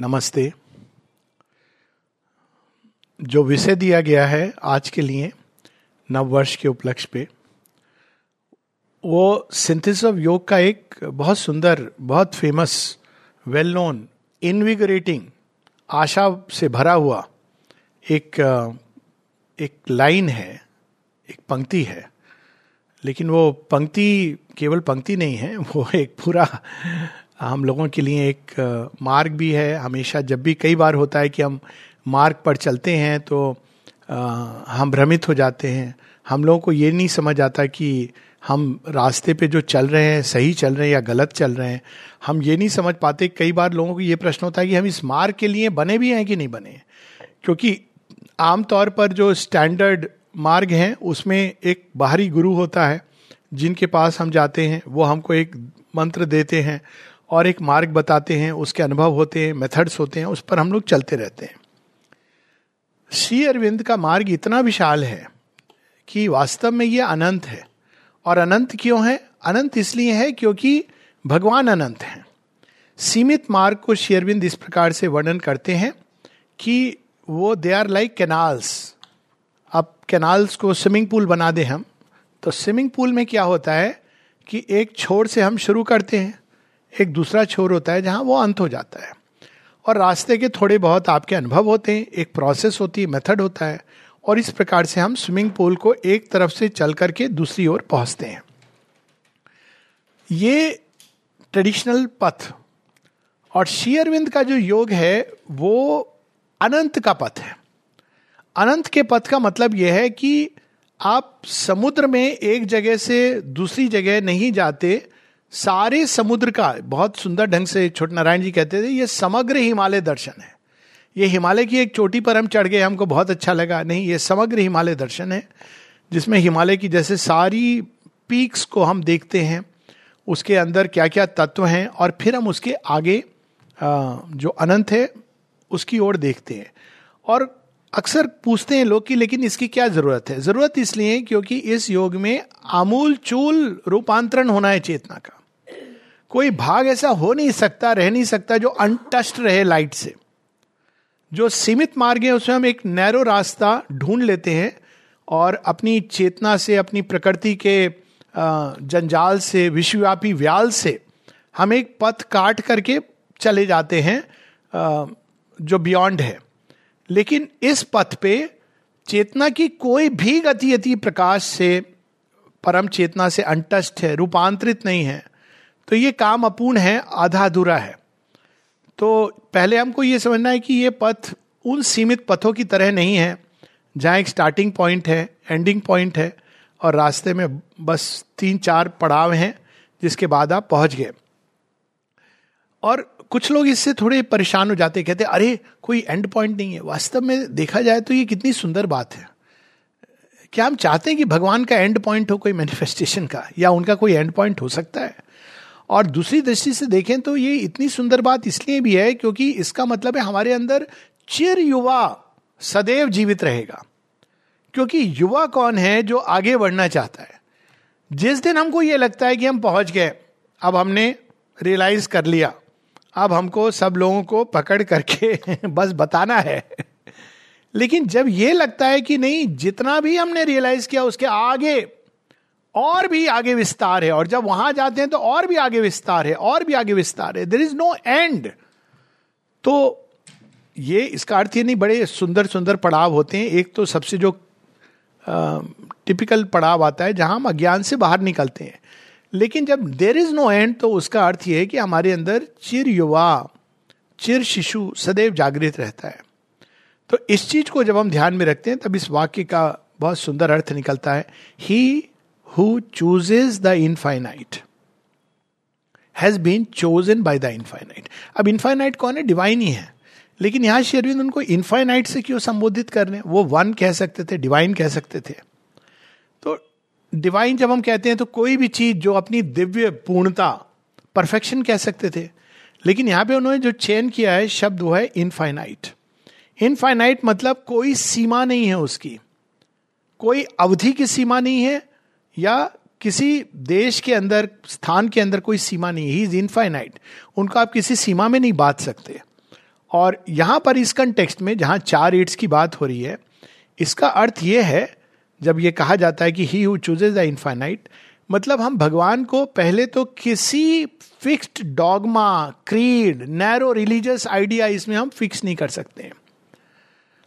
नमस्ते। जो विषय दिया गया है आज के लिए नव वर्ष के उपलक्ष्य पे, वो सिंथेसिस ऑफ़ योग का एक बहुत सुंदर, बहुत फ़ेमस वेल नोन इनविगरेटिंग आशा से भरा हुआ एक एक लाइन है, एक पंक्ति है। लेकिन वो पंक्ति, केवल पंक्ति नहीं है, वो एक पूरा हम लोगों के लिए एक मार्ग भी है। हमेशा जब भी कई बार होता है कि हम मार्ग पर चलते हैं तो हम भ्रमित हो जाते हैं। हम लोगों को ये नहीं समझ आता कि हम रास्ते पे जो चल रहे हैं सही चल रहे हैं या गलत चल रहे हैं। हम ये नहीं समझ पाते। कई बार लोगों को ये प्रश्न होता है कि हम इस मार्ग के लिए बने भी हैं कि नहीं बने क्योंकि आमतौर पर जो स्टैंडर्ड मार्ग हैं, उसमें एक बाहरी गुरु होता है, जिनके पास हम जाते हैं, वो हमको एक मंत्र देते हैं। और एक मार्ग बताते हैं, उसके अनुभव होते हैं मेथड्स होते हैं, उस पर हम लोग चलते रहते हैं। श्री अरविंद का मार्ग इतना विशाल है कि वास्तव में ये अनंत है। और अनंत क्यों है? अनंत इसलिए है क्योंकि भगवान अनंत हैं। सीमित मार्ग को शेयरविंद इस प्रकार से वर्णन करते हैं कि वो दे आर लाइक कैनाल्स अब कैनाल्स को स्विमिंग पूल बना दें हम तो स्विमिंग पूल में क्या होता है कि एक छोर से हम शुरू करते हैं। एक दूसरा छोर होता है जहाँ वो अंत हो जाता है। और रास्ते के थोड़े बहुत आपके अनुभव होते हैं, एक प्रोसेस होती है मेथड होता है, और इस प्रकार से हम स्विमिंग पूल को एक तरफ़ से चल करके दूसरी ओर पहुँचते हैं। ये ट्रेडिशनल पथ और शेयरविंद का जो योग है, वो अनंत का पथ है। अनंत के पथ का मतलब यह है कि आप समुद्र में एक जगह से दूसरी जगह नहीं जाते सारे समुद्र का, बहुत सुंदर ढंग से छोट नारायण जी कहते थे, ये समग्र हिमालय दर्शन है। ये हिमालय की एक चोटी पर हम चढ़ गए, हमको बहुत अच्छा लगा। नहीं, ये समग्र हिमालय दर्शन है, जिसमें हिमालय की जैसे सारी पीक्स को हम देखते हैं, उसके अंदर क्या क्या तत्व हैं, और फिर हम उसके आगे जो अनंत है, उसकी ओर देखते हैं। और अक्सर पूछते हैं लोग कि लेकिन इसकी क्या ज़रूरत है? ज़रूरत इसलिए क्योंकि इस योग में आमूल चूल रूपांतरण होना है चेतना का। कोई भाग ऐसा हो नहीं सकता, रह नहीं सकता जो अनटस्ट रहे लाइट से। जो सीमित मार्ग है, उसमें हम एक नैरो रास्ता ढूंढ लेते हैं और अपनी चेतना से, अपनी प्रकृति के जंजाल से, विश्वव्यापी व्याल से हम एक पथ काट करके चले जाते हैं जो बियॉन्ड है। लेकिन इस पथ पे चेतना की कोई भी गति अति प्रकाश से, परम चेतना से अनटस्ट है, रूपांतरित नहीं है। तो ये काम अपूर्ण है आधा अधूरा है। तो पहले हमको ये समझना है कि ये पथ उन सीमित पथों की तरह नहीं है, जहाँ एक स्टार्टिंग पॉइंट है एंडिंग पॉइंट है, और रास्ते में बस तीन चार पड़ाव हैं, जिसके बाद आप पहुँच गए। और कुछ लोग इससे थोड़े परेशान हो जाते कहते अरे, कोई एंड पॉइंट नहीं है। वास्तव में देखा जाए तो ये कितनी सुंदर बात है। क्या हम चाहते हैं कि भगवान का एंड पॉइंट हो कोई मैनिफेस्टेशन का, या उनका कोई एंड पॉइंट हो सकता है? और दूसरी दृष्टि से देखें तो ये इतनी सुंदर बात इसलिए भी है क्योंकि इसका मतलब है हमारे अंदर चिर युवा सदैव जीवित रहेगा। क्योंकि युवा कौन है जो आगे बढ़ना चाहता है? जिस दिन हमको ये लगता है कि हम पहुँच गए, अब हमने रियलाइज़ कर लिया। अब हमको सब लोगों को पकड़ करके बस बताना है। लेकिन जब ये लगता है कि नहीं, जितना भी हमने रियलाइज़ किया, उसके आगे और भी आगे विस्तार है, और जब वहाँ जाते हैं तो और भी आगे विस्तार है, और भी आगे विस्तार है। देर इज़ नो एंड तो ये इसका अर्थ ये नहीं, बड़े सुंदर सुंदर पड़ाव होते हैं। एक तो सबसे जो टिपिकल पड़ाव आता है, जहाँ हम अज्ञान से बाहर निकलते हैं। लेकिन जब देर इज़ नो एंड तो उसका अर्थ यह है कि हमारे अंदर चिर युवा, चिर शिशु सदैव जागृत रहता है। तो इस चीज़ को जब हम ध्यान में रखते हैं, तब इस वाक्य का बहुत सुंदर अर्थ निकलता है। He who chooses the infinite has been chosen by the infinite अब इनफाइनाइट कौन है? डिवाइन ही है। लेकिन यहाँ शेरविंद उनको इनफाइनाइट से क्यों संबोधित कर रहे हैं? वो वन कह सकते थे डिवाइन कह सकते थे। तो डिवाइन जब हम कहते हैं तो कोई भी चीज़ जो अपनी दिव्य पूर्णता परफेक्शन कह सकते थे। लेकिन यहाँ पे उन्होंने जो चयन किया है, शब्द वो है इनफाइनाइट इनफाइनाइट मतलब कोई सीमा नहीं है उसकी। कोई अवधि की सीमा नहीं है या किसी देश के अंदर, स्थान के अंदर कोई सीमा नहीं है। इज़ इनफाइनाइट उनको आप किसी सीमा में नहीं बाँध सकते। और यहाँ पर इस कंटेक्स्ट में जहाँ चार एड्स की बात हो रही है, इसका अर्थ यह है, जब ये कहा जाता है कि he who chooses the infinite मतलब हम भगवान को पहले तो किसी fixed dogma creed narrow religious idea इसमें हम फिक्स नहीं कर सकते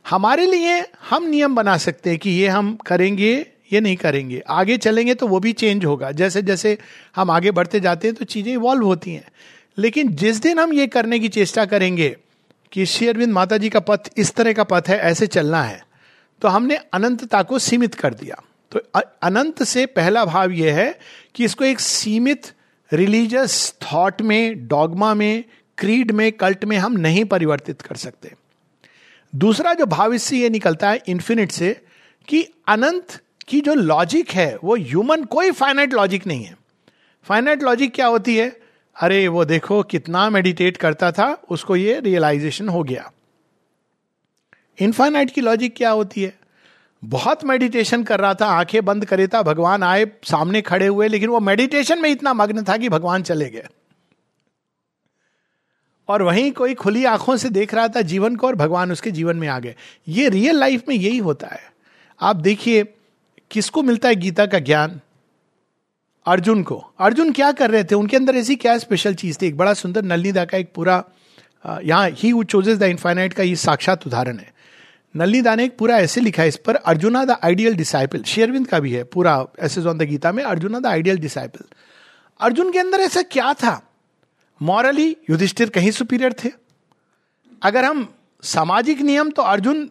हमारे लिए हम नियम बना सकते हैं कि ये हम करेंगे ये नहीं करेंगे। आगे चलेंगे तो वो भी चेंज होगा। जैसे जैसे हम आगे बढ़ते जाते हैं तो चीज़ें इवॉल्व होती हैं। लेकिन जिस दिन हम ये करने की चेष्टा करेंगे कि श्री अरविंद माता जी का पथ इस तरह का पथ है, ऐसे चलना है तो हमने अनंतता को सीमित कर दिया। तो अनंत से पहला भाव यह है कि इसको एक सीमित रिलीजियस थॉट में डॉगमा में क्रीड में कल्ट में हम नहीं परिवर्तित कर सकते। दूसरा जो भाव इससे यह निकलता है इन्फिनिट से कि अनंत की जो लॉजिक है, वो ह्यूमन कोई फाइनाइट लॉजिक नहीं है। फाइनाइट लॉजिक क्या होती है? अरे, वो देखो कितना मेडिटेट करता था, उसको ये रियलाइजेशन हो गया। इनफाइनाइट की लॉजिक क्या होती है? बहुत मेडिटेशन कर रहा था, आँखें बंद करे था, भगवान आए, सामने खड़े हुए, लेकिन वो मेडिटेशन में इतना मग्न था कि भगवान चले गए। और वहीं कोई खुली आँखों से देख रहा था जीवन को और भगवान उसके जीवन में आ गए। ये रियल लाइफ में यही होता है। आप देखिए किसको मिलता है गीता का ज्ञान? अर्जुन को। अर्जुन क्या कर रहे थे? उनके अंदर ऐसी क्या स्पेशल चीज़ थी? एक बड़ा सुंदर नलनीदा का एक पूरा यहाँ ही चोजेस द इनफाइनाइट का ये साक्षात उदाहरण है। नलनीदा ने एक पूरा ऐसे लिखा है, इस पर अर्जुना द आइडियल डिसाइपल शेयरविंद का भी है, पूरा ऐसे ऑन द गीता में Arjuna the ideal disciple Arjun के अंदर ऐसा क्या था? मॉरली युधिष्ठिर कहीं सुपीरियर थे। अगर हम सामाजिक नियम तो अर्जुन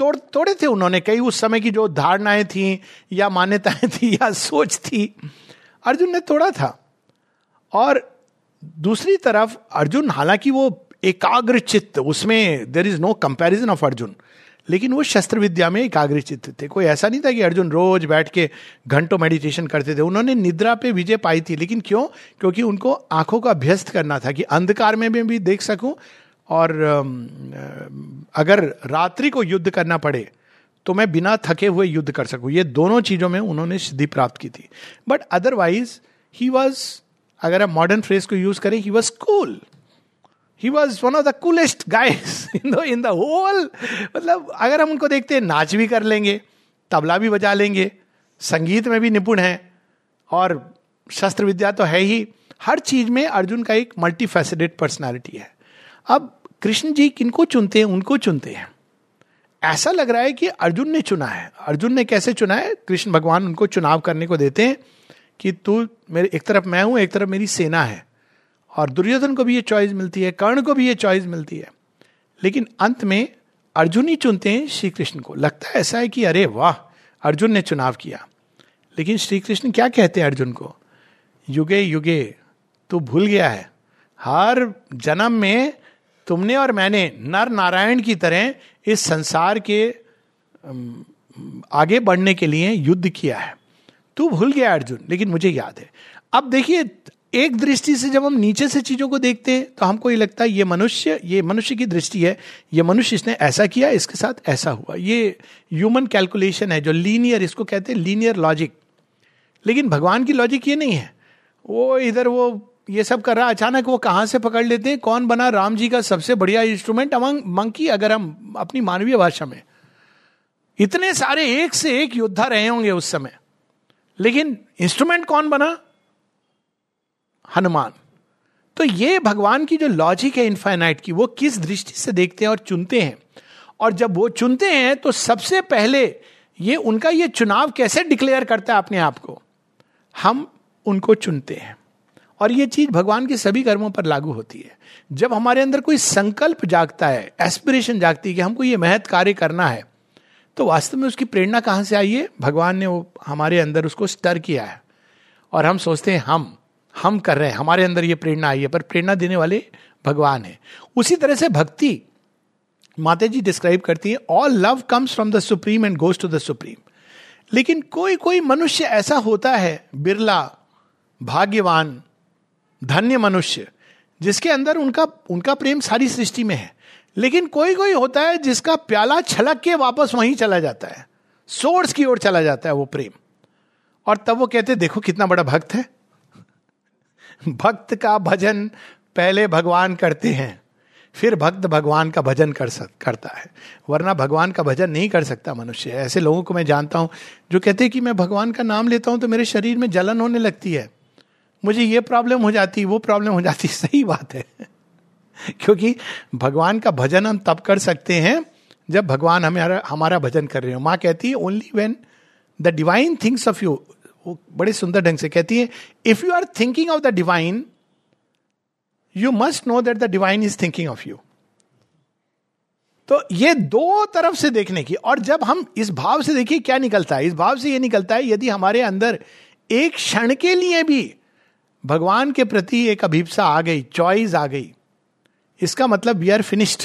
तोड़, तोड़े थे उन्होंने, कई उस समय की जो धारणाएँ थी, या मान्यताएँ थी, या सोच थी, अर्जुन ने तोड़ा था। और दूसरी तरफ़ अर्जुन, हालाँकि वो एकाग्र चित्त, उसमें there is no comparison of Arjun, लेकिन वो शस्त्र विद्या में एकाग्र चित्त थे। कोई ऐसा नहीं था कि अर्जुन रोज बैठ के घंटों मेडिटेशन करते थे। उन्होंने निद्रा पे विजय पाई थी, लेकिन क्यों? क्योंकि उनको आँखों का अभ्यस्त करना था कि अंधकार में भी देख सकूँ और अगर रात्रि को युद्ध करना पड़े तो मैं बिना थके हुए युद्ध कर सकूँ। ये दोनों चीज़ों में उन्होंने सिद्धि प्राप्त की थी। बट अदरवाइज़ ही वॉज़ अगर आप मॉडर्न फ्रेज को यूज़ करें he was cool he was one of the coolest guys in the in the whole मतलब अगर हम उनको देखते हैं, नाच भी कर लेंगे, तबला भी बजा लेंगे, संगीत में भी निपुण है, और शस्त्र विद्या तो है ही, हर चीज़ में अर्जुन का एक मल्टी फैसिडेड पर्सनैलिटी है। अब कृष्ण जी किनको चुनते हैं, उनको चुनते हैं। ऐसा लग रहा है कि अर्जुन ने चुना है। अर्जुन ने कैसे चुना है? कृष्ण भगवान उनको चुनाव करने को देते हैं कि तू मेरे, एक तरफ़ मैं हूँ, एक तरफ़ मेरी सेना है। और दुर्योधन को भी ये चॉइस मिलती है, कर्ण को भी ये चॉइस मिलती है। लेकिन अंत में अर्जुन ही चुनते हैं श्री कृष्ण को। लगता है ऐसा है कि अरे वाह, अर्जुन ने चुनाव किया। लेकिन श्री कृष्ण क्या कहते हैं अर्जुन को? युगे युगे, तू भूल गया है। हर जन्म में तुमने और मैंने नर नारायण की तरह इस संसार के आगे बढ़ने के लिए युद्ध किया है। तू भूल गया अर्जुन, लेकिन मुझे याद है। अब देखिए, एक दृष्टि से जब हम नीचे से चीज़ों को देखते हैं तो हमको ये लगता है, ये मनुष्य ये मनुष्य की दृष्टि है, ये मनुष्य इसने ऐसा किया, इसके साथ ऐसा हुआ। ये ह्यूमन कैलकुलेशन है, जो लीनियर इसको कहते हैं लीनियर लॉजिक लेकिन भगवान की लॉजिक ये नहीं है। वो इधर वो ये सब कर रहा अचानक वो कहाँ से पकड़ लेते हैं? कौन बना राम जी का सबसे बढ़िया इंस्ट्रूमेंट अमंग मंकी अगर हम अपनी मानवीय भाषा में? इतने सारे एक से एक योद्धा रहे होंगे उस समय। लेकिन इंस्ट्रूमेंट कौन बना? हनुमान। तो ये भगवान की जो लॉजिक है इनफाइनाइट की, वो किस दृष्टि से देखते हैं और चुनते हैं? और जब वो चुनते हैं तो सबसे पहले ये उनका ये चुनाव कैसे डिक्लेयर करता है अपने आप को? हम उनको चुनते हैं। और ये चीज़ भगवान के सभी कर्मों पर लागू होती है। जब हमारे अंदर कोई संकल्प जागता है एस्पिरेशन जागती है कि हमको ये महत कार्य करना है तो वास्तव में उसकी प्रेरणा कहाँ से आई है? भगवान ने वो हमारे अंदर उसको स्टर किया है। और हम सोचते हैं, हम हम कर रहे हैं, हमारे अंदर ये प्रेरणा आई है, पर प्रेरणा देने वाले भगवान है। उसी तरह से भक्ति माता जी डिस्क्राइब करती है all love comes from the supreme and goes to the supreme लेकिन कोई कोई मनुष्य ऐसा होता है, बिरला, भाग्यवान धन्य मनुष्य, जिसके अंदर उनका उनका प्रेम सारी सृष्टि में है। लेकिन कोई कोई होता है जिसका प्याला छलक के वापस वहीं चला जाता है। सोर्स की ओर चला जाता है वो प्रेम। और तब वो कहते, देखो कितना बड़ा भक्त है। भक्त का भजन पहले भगवान करते हैं, फिर भक्त भगवान का भजन कर सक, करता है। वरना भगवान का भजन नहीं कर सकता मनुष्य। ऐसे लोगों को मैं जानता हूँ, जो कहते हैं कि मैं भगवान का नाम लेता हूँ तो मेरे शरीर में जलन होने लगती है। मुझे ये प्रॉब्लम हो जाती, वो प्रॉब्लम हो जाती। सही बात है। क्योंकि भगवान का भजन हम तब कर सकते हैं, जब भगवान हमारा हमारा भजन कर रहे हो। माँ कहती है only when the divine thinks of you वो बड़े सुंदर ढंग से कहती है if you are thinking of the divine you must know that the divine is thinking of you तो ये दो तरफ़ से देखने की, और जब हम इस भाव से देखिए क्या निकलता है। इस भाव से ये निकलता है, यदि हमारे अंदर एक क्षण के लिए भी भगवान के प्रति एक अभिप्सा आ गई चॉइस आ गई। इसका मतलब we are finished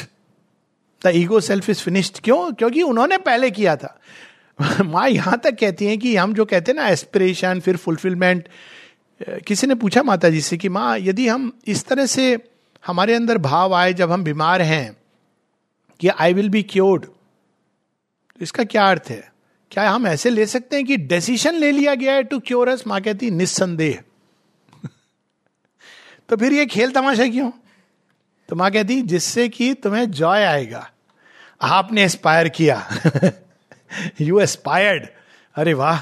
the ego self is finished क्यों? क्योंकि उन्होंने पहले किया था। माँ यहाँ तक कहती हैं कि हम जो कहते हैं ना एस्पिरेशन फिर फुलफिलमेंट किसी ने पूछा माता जी से कि, माँ, यदि हम इस तरह से हमारे अंदर भाव आए जब हम बीमार हैं, कि आई विल बी क्योर्ड इसका क्या अर्थ है? क्या हम ऐसे ले सकते हैं कि डिसीज़न ले लिया गया है टू क्योरस माँ कहती, निस्संदेह। तो फिर ये खेल तमाशा क्यों? तो माँ कहती, जिससे कि तुम्हें जॉय आएगा। आपने एस्पायर किया। यू एस्पायर्ड अरे वाह।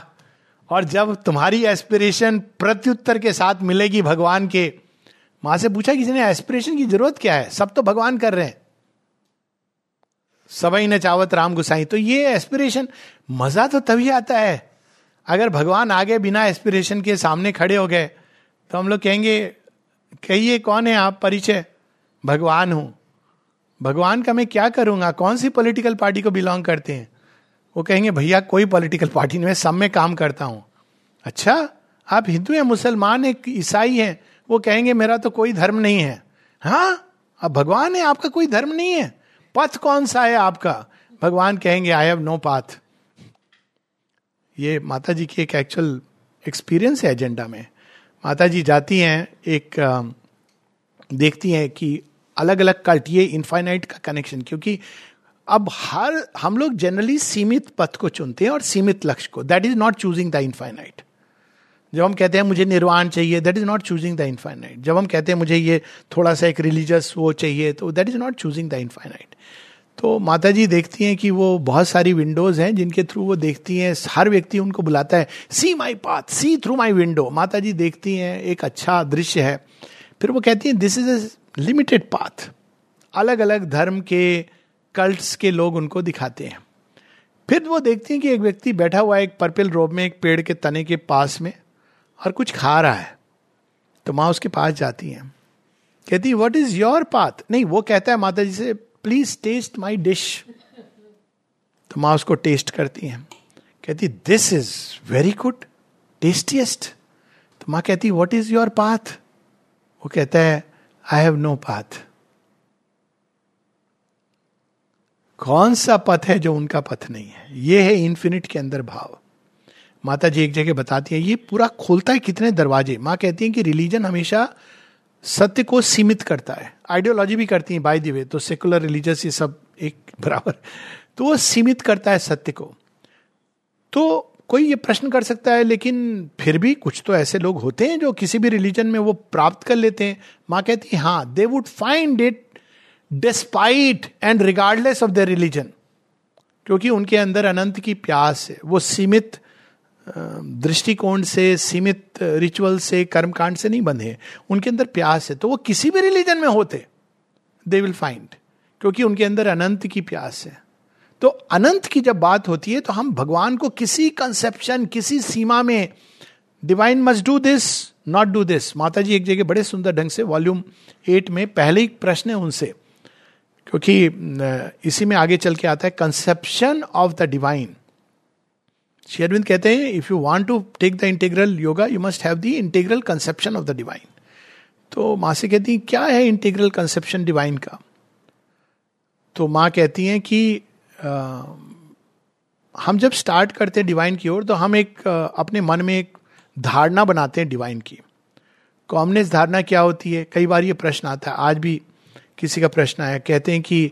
और जब तुम्हारी एस्पिरेशन प्रत्युत्तर के साथ मिलेगी भगवान के, माँ से पूछा किसी ने एस्पिरेशन की ज़रूरत क्या है? सब तो भगवान कर रहे हैं। सबई ने चावत राम गुसाई। तो ये एस्पिरेशन मज़ा तो तभी आता है। अगर भगवान आगे बिना एस्पिरेशन के सामने खड़े हो गए तो हम लोग कहेंगे कहिए, कौन है आप? परिचय? भगवान हूँ। भगवान का मैं क्या करूँगा? कौन सी पॉलिटिकल पार्टी को बिलोंग करते हैं? वो कहेंगे, भैया, कोई पॉलिटिकल पार्टी नहीं, मैं सब में काम करता हूँ। अच्छा आप हिंदू हैं, मुसलमान हैं ईसाई हैं? वो कहेंगे, मेरा तो कोई धर्म नहीं है। हाँ अब भगवान है, आपका कोई धर्म नहीं है। पथ कौन सा है आपका? भगवान कहेंगे आई हैव नो पाथ ये माता जी की एक एक्चुअल एक्सपीरियंस है एजेंडा में। माता जी जाती हैं, एक देखती हैं कि अलग अलग कल्ट ये इनफाइनाइट का कनेक्शन क्योंकि अब हर, हम लोग जनरली सीमित पथ को चुनते हैं और सीमित लक्ष्य को। That is not choosing the infinite जब हम कहते हैं मुझे निर्वाण चाहिए that is not choosing the infinite जब हम कहते हैं मुझे ये थोड़ा सा एक रिलीजियस वो चाहिए तो that is not choosing the infinite तो माता जी देखती हैं कि वो बहुत सारी विंडोज़ हैं, जिनके थ्रू वो देखती हैं, हर व्यक्ति उनको बुलाता है see my path see through my window माता जी देखती हैं, एक अच्छा दृश्य है। फिर वो कहती हैं this is a limited path अलग अलग धर्म के कल्ट्स के लोग उनको दिखाते हैं। फिर वो देखती हैं कि एक व्यक्ति बैठा हुआ है एक पर्पल रोब में, एक पेड़ के तने के पास में, और कुछ खा रहा है। तो माँ उसके पास जाती हैं। कहती वट इज़ योर पाथ नहीं, वो कहता है माता जी से प्लीज़ टेस्ट माई डिश तो माँ उसको टेस्ट करती हैं। कहती this is very good tastiest तो माँ कहती वट इज़ योर पाथ वो कहता है आई हैव नो पाथ कौन सा पथ है जो उनका पथ नहीं है? ये है इन्फिनिट के अंदर भाव। माता जी एक जगह बताती है, ये पूरा खोलता है कितने दरवाजे? माँ कहती है कि रिलीजन हमेशा सत्य को सीमित करता है। आइडियोलॉजी भी करती है बाय दी वे तो सेकुलर रिलीजियस ये सब एक बराबर। तो वो सीमित करता है सत्य को। तो कोई ये प्रश्न कर सकता है, लेकिन फिर भी कुछ तो ऐसे लोग होते हैं जो किसी भी रिलीजन में वो प्राप्त कर लेते हैं। माँ कहती है हाँ they would find it despite and regardless of the religion क्योंकि उनके अंदर अनंत की प्यास है, वो सीमित दृष्टिकोण से, सीमित रिचुअल से, कर्मकांड से नहीं बंधे उनके अंदर प्यास है तो वो किसी भी रिलीजन में होते दे विल फाइंड क्योंकि उनके अंदर अनंत की प्यास है। तो अनंत की जब बात होती है तो हम भगवान को किसी कंसेप्शन किसी सीमा में divine must do this not do this माता जी एक जगह बड़े सुंदर ढंग से वॉल्यूम एट में पहले ही प्रश्न है उनसे, क्योंकि इसी में आगे चल के आता है कंसेप्शन ऑफ़ द डिवाइन शेयरविंद कहते हैं if you want to take the integral yoga you must have the integral conception of the divine तो माँ से कहती हैं क्या है इंटीग्रल कंसेप्शन डिवाइन का? तो माँ कहती हैं कि आ, हम जब स्टार्ट करते हैं डिवाइन की ओर तो हम एक आ, अपने मन में एक धारणा बनाते हैं डिवाइन की। कॉमनेस धारणा क्या होती है? कई बार ये प्रश्न आता है आज भी किसी का प्रश्न आया। कहते हैं कि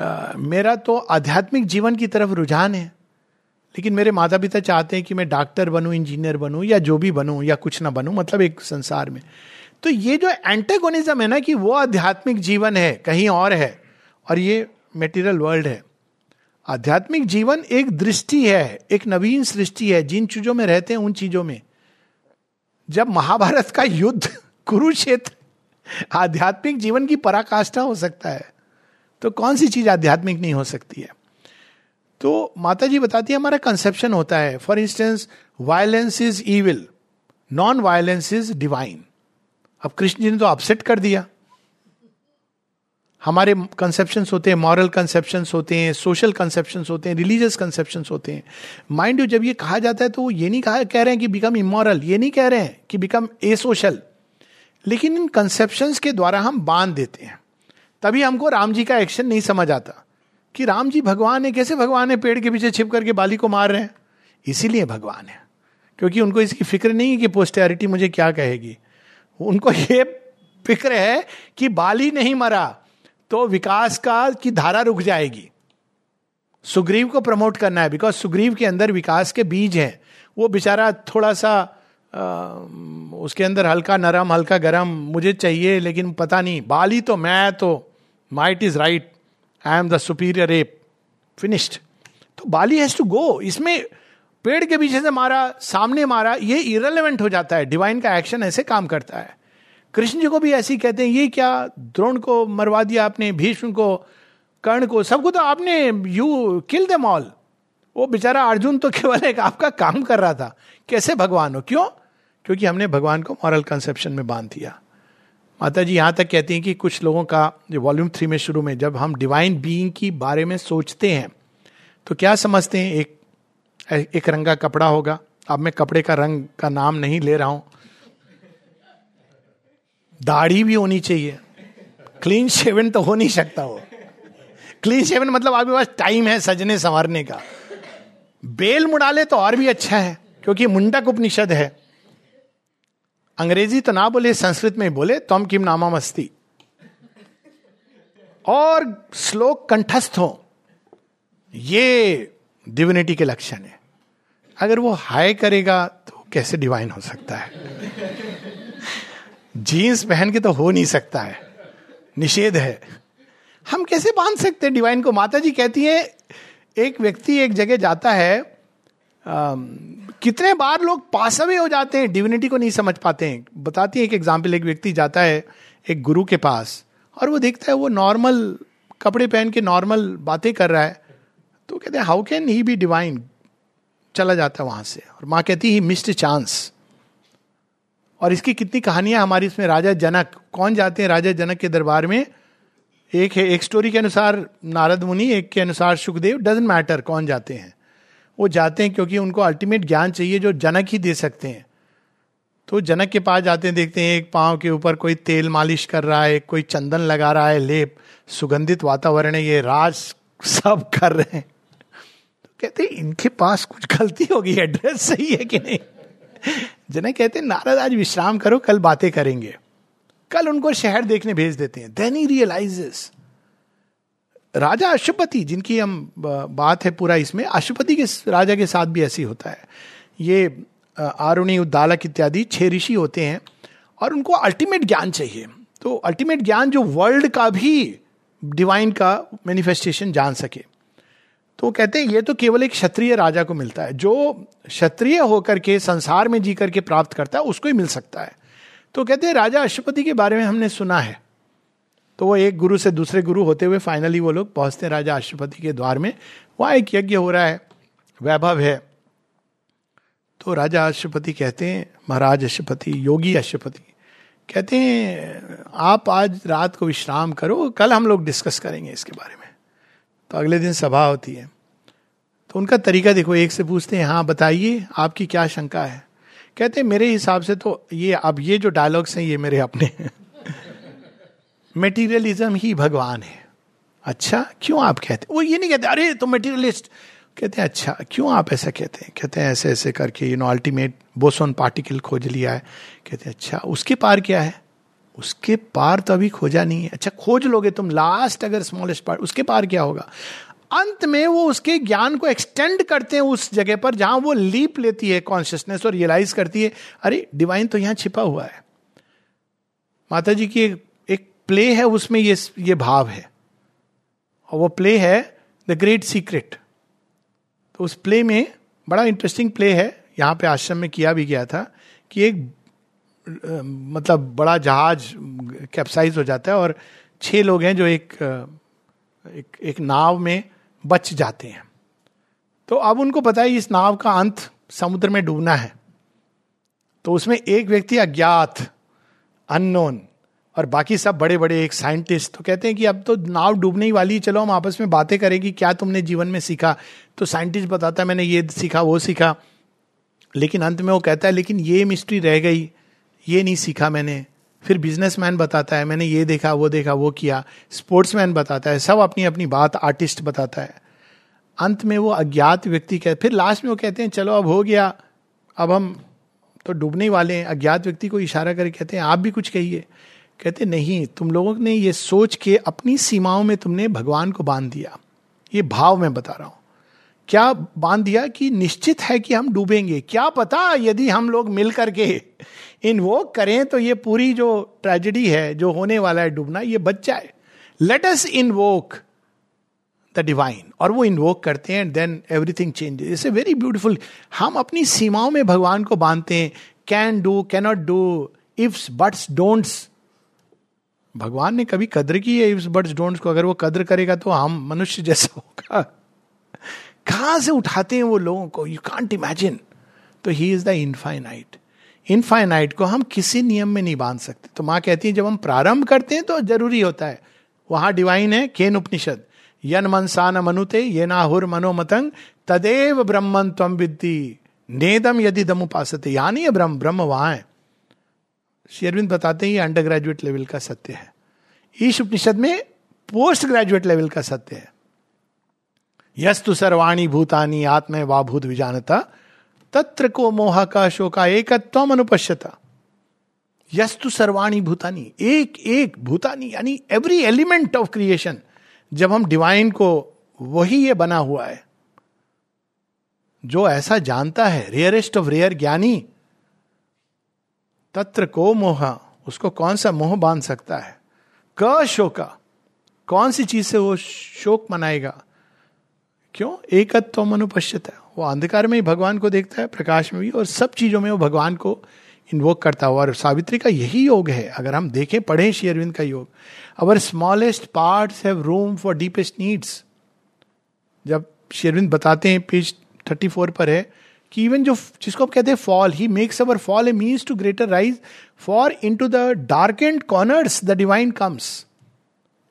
आ, मेरा तो आध्यात्मिक जीवन की तरफ़ रुझान है। लेकिन मेरे माता पिता चाहते हैं कि मैं डॉक्टर बनूं, इंजीनियर बनूं, या जो भी बनूं, या कुछ ना बनूं मतलब एक संसार में। तो ये जो एंटेगोनिज्म है ना कि वो आध्यात्मिक जीवन है, कहीं और है, और ये मेटीरियल वर्ल्ड है। आध्यात्मिक जीवन एक दृष्टि है, एक नवीन सृष्टि है, जिन चीज़ों में रहते हैं उन चीज़ों में। जब महाभारत का युद्ध, कुरुक्षेत्र, आध्यात्मिक जीवन की पराकाष्ठा हो सकता है तो कौन सी चीज़ आध्यात्मिक नहीं हो सकती है? तो माता जी बताती है, हमारा कंसेप्शन होता है for instance violence is evil non violence is divine अब कृष्ण जी ने तो अपसेट कर दिया। हमारे कंसेप्शन होते हैं मॉरल कंसेप्शन होते हैं सोशल कंसेप्शन होते हैं रिलीजियस कंसेप्शन होते हैं। माइंड यू जब ये कहा जाता है तो वो ये नहीं कहा, कह रहे हैं कि बिकम इमोरल ये नहीं कह रहे हैं कि बिकम ए सोशल लेकिन इन कंसेप्शन के द्वारा हम बाँध देते हैं। तभी हमको राम जी का एक्शन नहीं समझ आता। कि राम जी भगवान है कैसे भगवान है? पेड़ के पीछे छिप करके बाली को मार रहे हैं। इसीलिए भगवान है। क्योंकि उनको इसकी फ़िक्र नहीं है कि पोस्टैरिटी मुझे क्या कहेगी। उनको ये फ़िक्र है कि बाली नहीं मरा तो विकास का की धारा रुक जाएगी। सुग्रीव को प्रमोट करना है बिकॉज़ सुग्रीव के अंदर विकास के बीज हैं। वो बेचारा थोड़ा सा आ, उसके अंदर हल्का नरम हल्का गरम मुझे चाहिए लेकिन पता नहीं बाली तो मैं तो might is right I am the superior ape finished तो बाली हैज़ टू गो इसमें पेड़ के पीछे से मारा, सामने मारा, ये इरेलीवेंट हो जाता है. डिवाइन का एक्शन ऐसे काम करता है. कृष्ण जी को भी ऐसे कहते हैं, ये क्या? द्रोण को मरवा दिया आपने, भीष्म को, कर्ण को सबको तो आपने यू किल दम ऑल वो बेचारा अर्जुन तो केवल एक आपका काम कर रहा था. कैसे भगवान हो? क्यों? क्योंकि हमने भगवान को मॉरल कंसेप्शन में बाँध दिया. माता जी यहाँ तक कहती हैं कि कुछ लोगों का जो वॉल्यूम थ्री में शुरू में जब हम डिवाइन बीइंग की बारे में सोचते हैं तो क्या समझते हैं? एक एक रंग का कपड़ा होगा। अब मैं कपड़े का रंग का नाम नहीं ले रहा हूँ। दाढ़ी भी होनी चाहिए। क्लीन शेवन तो हो नहीं सकता वो। क्लीन शेवन मतलब आपके पास टाइम है सजने, संवारने का। बेल मुड़ा ले तो और भी अच्छा है, क्योंकि मुंडक उपनिषद है। अंग्रेज़ी तो ना बोले, संस्कृत में बोले, तम किम नामा मस्ती और श्लोक कंठस्थ हो, ये डिविनिटी के लक्षण है। अगर वो हाई करेगा तो कैसे डिवाइन हो सकता है? जीन्स पहन के तो हो नहीं सकता है। निषेध है। हम कैसे बाँध सकते हैं डिवाइन को? माता जी कहती है, एक व्यक्ति एक जगह जाता है कितने बार लोग पास अवे हो जाते हैं डिविनिटी को नहीं समझ पाते हैं। बताती है एक एग्ज़ाम्पल एक व्यक्ति जाता है, एक गुरु के पास, और वो देखता है वो नॉर्मल कपड़े पहन के नॉर्मल बातें कर रहा है। तो कहते हैं how can he be divine चला जाता है वहाँ से। और माँ कहती ही मिस्ड चांस और इसकी कितनी कहानियाँ हमारी इसमें, राजा जनक, कौन जाते हैं राजा जनक के दरबार में? एक है, एक स्टोरी के अनुसार नारद मुनि, एक के अनुसार सुखदेव डजेंट मैटर कौन जाते हैं। वो जाते हैं क्योंकि उनको अल्टीमेट ज्ञान चाहिए जो जनक ही दे सकते हैं। तो जनक के पास जाते हैं, देखते हैं एक पाँव के ऊपर कोई तेल मालिश कर रहा है, कोई चंदन लगा रहा है, लेप, सुगंधित वातावरण है, ये राज सब कर रहे हैं। तो कहते हैं, इनके पास कुछ गलती होगी एड्रेस सही है कि नहीं? जनक कहते नारद, आज विश्राम करो, कल बातें करेंगे। कल उनको शहर देखने भेज देते हैं। देन ही रियलाइजेस राजा अशुपति जिनकी हम बात है पूरा इसमें अशुपति के राजा के साथ भी ऐसी होता है। ये आरुणी, उद्दालक इत्यादि छह ऋषि होते हैं और उनको अल्टीमेट ज्ञान चाहिए। तो अल्टीमेट ज्ञान जो वर्ल्ड का भी डिवाइन का मैनिफेस्टेशन जान सके। तो कहते हैं, ये तो केवल एक क्षत्रिय राजा को मिलता है। जो क्षत्रिय होकर के संसार में जी करके प्राप्त करता है, उसको ही मिल सकता है। तो कहते हैं, राजा अशुपति के बारे में हमने सुना है। तो वो एक गुरु से दूसरे गुरु होते हुए फाइनली वो लोग पहुँचते हैं राजा अशुपति के द्वार में। वहाँ एक यज्ञ हो रहा है, वैभव है। तो राजा अशुपति कहते हैं, महाराज अशुपति योगी अशुपति कहते हैं, आप आज रात को विश्राम करो, कल हम लोग डिस्कस करेंगे इसके बारे में। तो अगले दिन सभा होती है। तो उनका तरीका देखो, एक से पूछते हैं हाँ बताइए, आपकी क्या शंका है? कहते हैं, मेरे हिसाब से तो ये, अब ये जो डायलॉग्स हैं, ये मेरे अपने मेटीरियलिज्म ही भगवान है। अच्छा क्यों आप कहते वो ये नहीं कहते, अरे तो मेटीरियलिस्ट कहते हैं अच्छा क्यों आप ऐसा कहते हैं? कहते हैं, ऐसे ऐसे करके you know ultimate boson particle खोज लिया है। कहते हैं अच्छा उसके पार क्या है? उसके पार तो अभी खोजा नहीं है। अच्छा खोज लोगे तुम लास्ट अगर स्मॉलेस्ट पार्ट उसके पार क्या होगा? अंत में वो उसके ज्ञान को एक्सटेंड करते हैं उस जगह पर जहाँ वो लीप लेती है कॉन्शियसनेस और रियलाइज़ करती है, अरे डिवाइन तो यहाँ छिपा हुआ है। माता जी की एक प्ले है उसमें ये ये भाव है। और वो प्ले है द ग्रेट सीक्रेट तो उस प्ले में बड़ा इंटरेस्टिंग प्ले है। यहाँ पे आश्रम में किया भी गया था कि एक मतलब बड़ा जहाज़ कैप्साइज हो जाता है और छह लोग हैं जो एक एक, एक नाव में बच जाते हैं। तो अब उनको पता है इस नाव का अंत समुद्र में डूबना है। तो उसमें एक व्यक्ति अज्ञात अननोन और बाकी सब बड़े बड़े एक साइंटिस्ट तो कहते हैं कि अब तो नाव डूबने ही वाली चलो हम आपस में बातें करेंगे, क्या तुमने जीवन में सीखा? तो साइंटिस्ट बताता है, मैंने ये सीखा, वो सीखा। लेकिन अंत में वो कहता है, लेकिन ये मिस्ट्री रह गई, ये नहीं सीखा मैंने। फिर बिजनेसमैन बताता है, मैंने ये देखा, वो देखा, वो किया। स्पोर्ट्समैन बताता है, सब अपनी अपनी बात आर्टिस्ट बताता है। अंत में वो अज्ञात व्यक्ति कहते फिर लास्ट में वो कहते हैं, चलो अब हो गया, अब हम तो डूबने वाले हैं। अज्ञात व्यक्ति को इशारा करके कहते हैं, आप भी कुछ कहिए। कहते, नहीं, तुम लोगों ने ये सोच के अपनी सीमाओं में तुमने भगवान को बाँध दिया। ये भाव मैं बता रहा हूँ। क्या बाँध दिया कि निश्चित है कि हम डूबेंगे? क्या पता यदि हम लोग मिल करके इन्वोक करें तो ये पूरी जो ट्रेजेडी है, जो होने वाला है डूबना, ये बच जाए। Let us invoke the divine और वो इन्वोक करते हैं then everything change it's a very beautiful हम अपनी सीमाओं में भगवान को बांधते हैं। Can do cannot do ifs buts don'ts भगवान ने कभी कद्र की है इफ्स बट्स डोंट्स को? अगर वो कद्र करेगा तो हम मनुष्य जैसा होगा। कहाँ से उठाते हैं वो लोगों को? यू कांट इमेजिन तो he is the infinite infinite को हम किसी नियम में नहीं बाँध सकते। तो माँ कहती है, जब हम प्रारंभ करते हैं तो ज़रूरी होता है। वहाँ डिवाइन है, केन उपनिषद। यन मनसा न मनुते, ये नाहुर मनोमतंग तदेव ब्रह्मन तम विद्धि। नेदम यदि दम है ब्रह्म ब्रह्म वहाँ है। शेरविंद बताते हैं ये अंडर ग्रेजुएट लेवल का सत्य है। ईश उपनिषद में पोस्ट ग्रेजुएट लेवल का सत्य है। यस्तु सर्वाणी भूतानी आत्म वा भूत विजानता, तत्र को मोह का शोका एकत्व अनुपश्यता। यस्तु सर्वाणी भूतानी, एक एक भूतानी, यानी एवरी एलिमेंट ऑफ़ क्रिएशन जब हम डिवाइन को वही ये बना हुआ है, जो ऐसा जानता है रेयरेस्ट ऑफ़ रेयर ज्ञानी तत्र को मोह, उसको कौन सा मोह बाँध सकता है? क शोका। कौन सी चीज़ से वो शोक मनाएगा? क्यों? एकत्व अनुपश्यत है। वो अंधकार में ही भगवान को देखता है, प्रकाश में भी, और सब चीज़ों में वो भगवान को इन्वोक करता हुआ। और सावित्री का यही योग है, अगर हम देखें, पढ़ें शेयरविंद का योग। Our smallest part have room for deepest needs जब शेरविंद बताते हैं पेज थर्टी फोर पर है कि इवन जो जिसको आप कहते हैं fall he makes our fall a means to greater rise for into the dark and corners the divine comes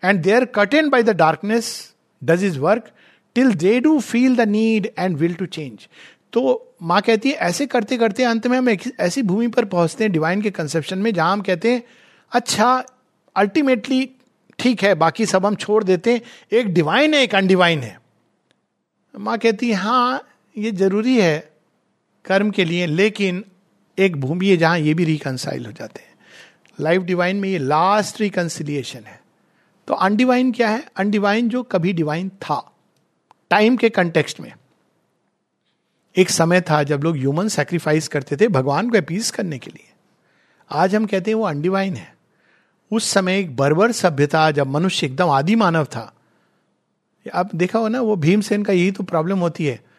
and they are cut and by the darkness does his work till they do feel the need and will to change तो माँ कहती है, ऐसे करते करते अंत में हम ऐसी भूमि पर पहुँचते हैं डिवाइन के कंसेप्शन में, जहाँ हम कहते हैं अच्छा अल्टीमेटली ठीक है, बाकी सब हम छोड़ देते हैं, एक डिवाइन है, एक अनडिवाइन है. माँ कहती है हाँ ये ज़रूरी है कर्म के लिए, लेकिन एक भूमि है जहाँ ये भी रिकनसाइल हो जाते हैं। लाइफ डिवाइन में ये लास्ट रिकन्सिलिएशन है। तो अनडिवाइन क्या है? अनडिवाइन जो कभी डिवाइन था टाइम के कंटेक्स्ट में। एक समय था जब लोग ह्यूमन सेक्रीफाइस करते थे भगवान को अपीज करने के लिए। आज हम कहते हैं वो अनडिवाइन है। उस समय एक बर्बर सभ्यता जब मनुष्य एकदम आदि मानव था। आप देखा हो ना, वो भीमसेन का यही तो प्रॉब्लम होती है।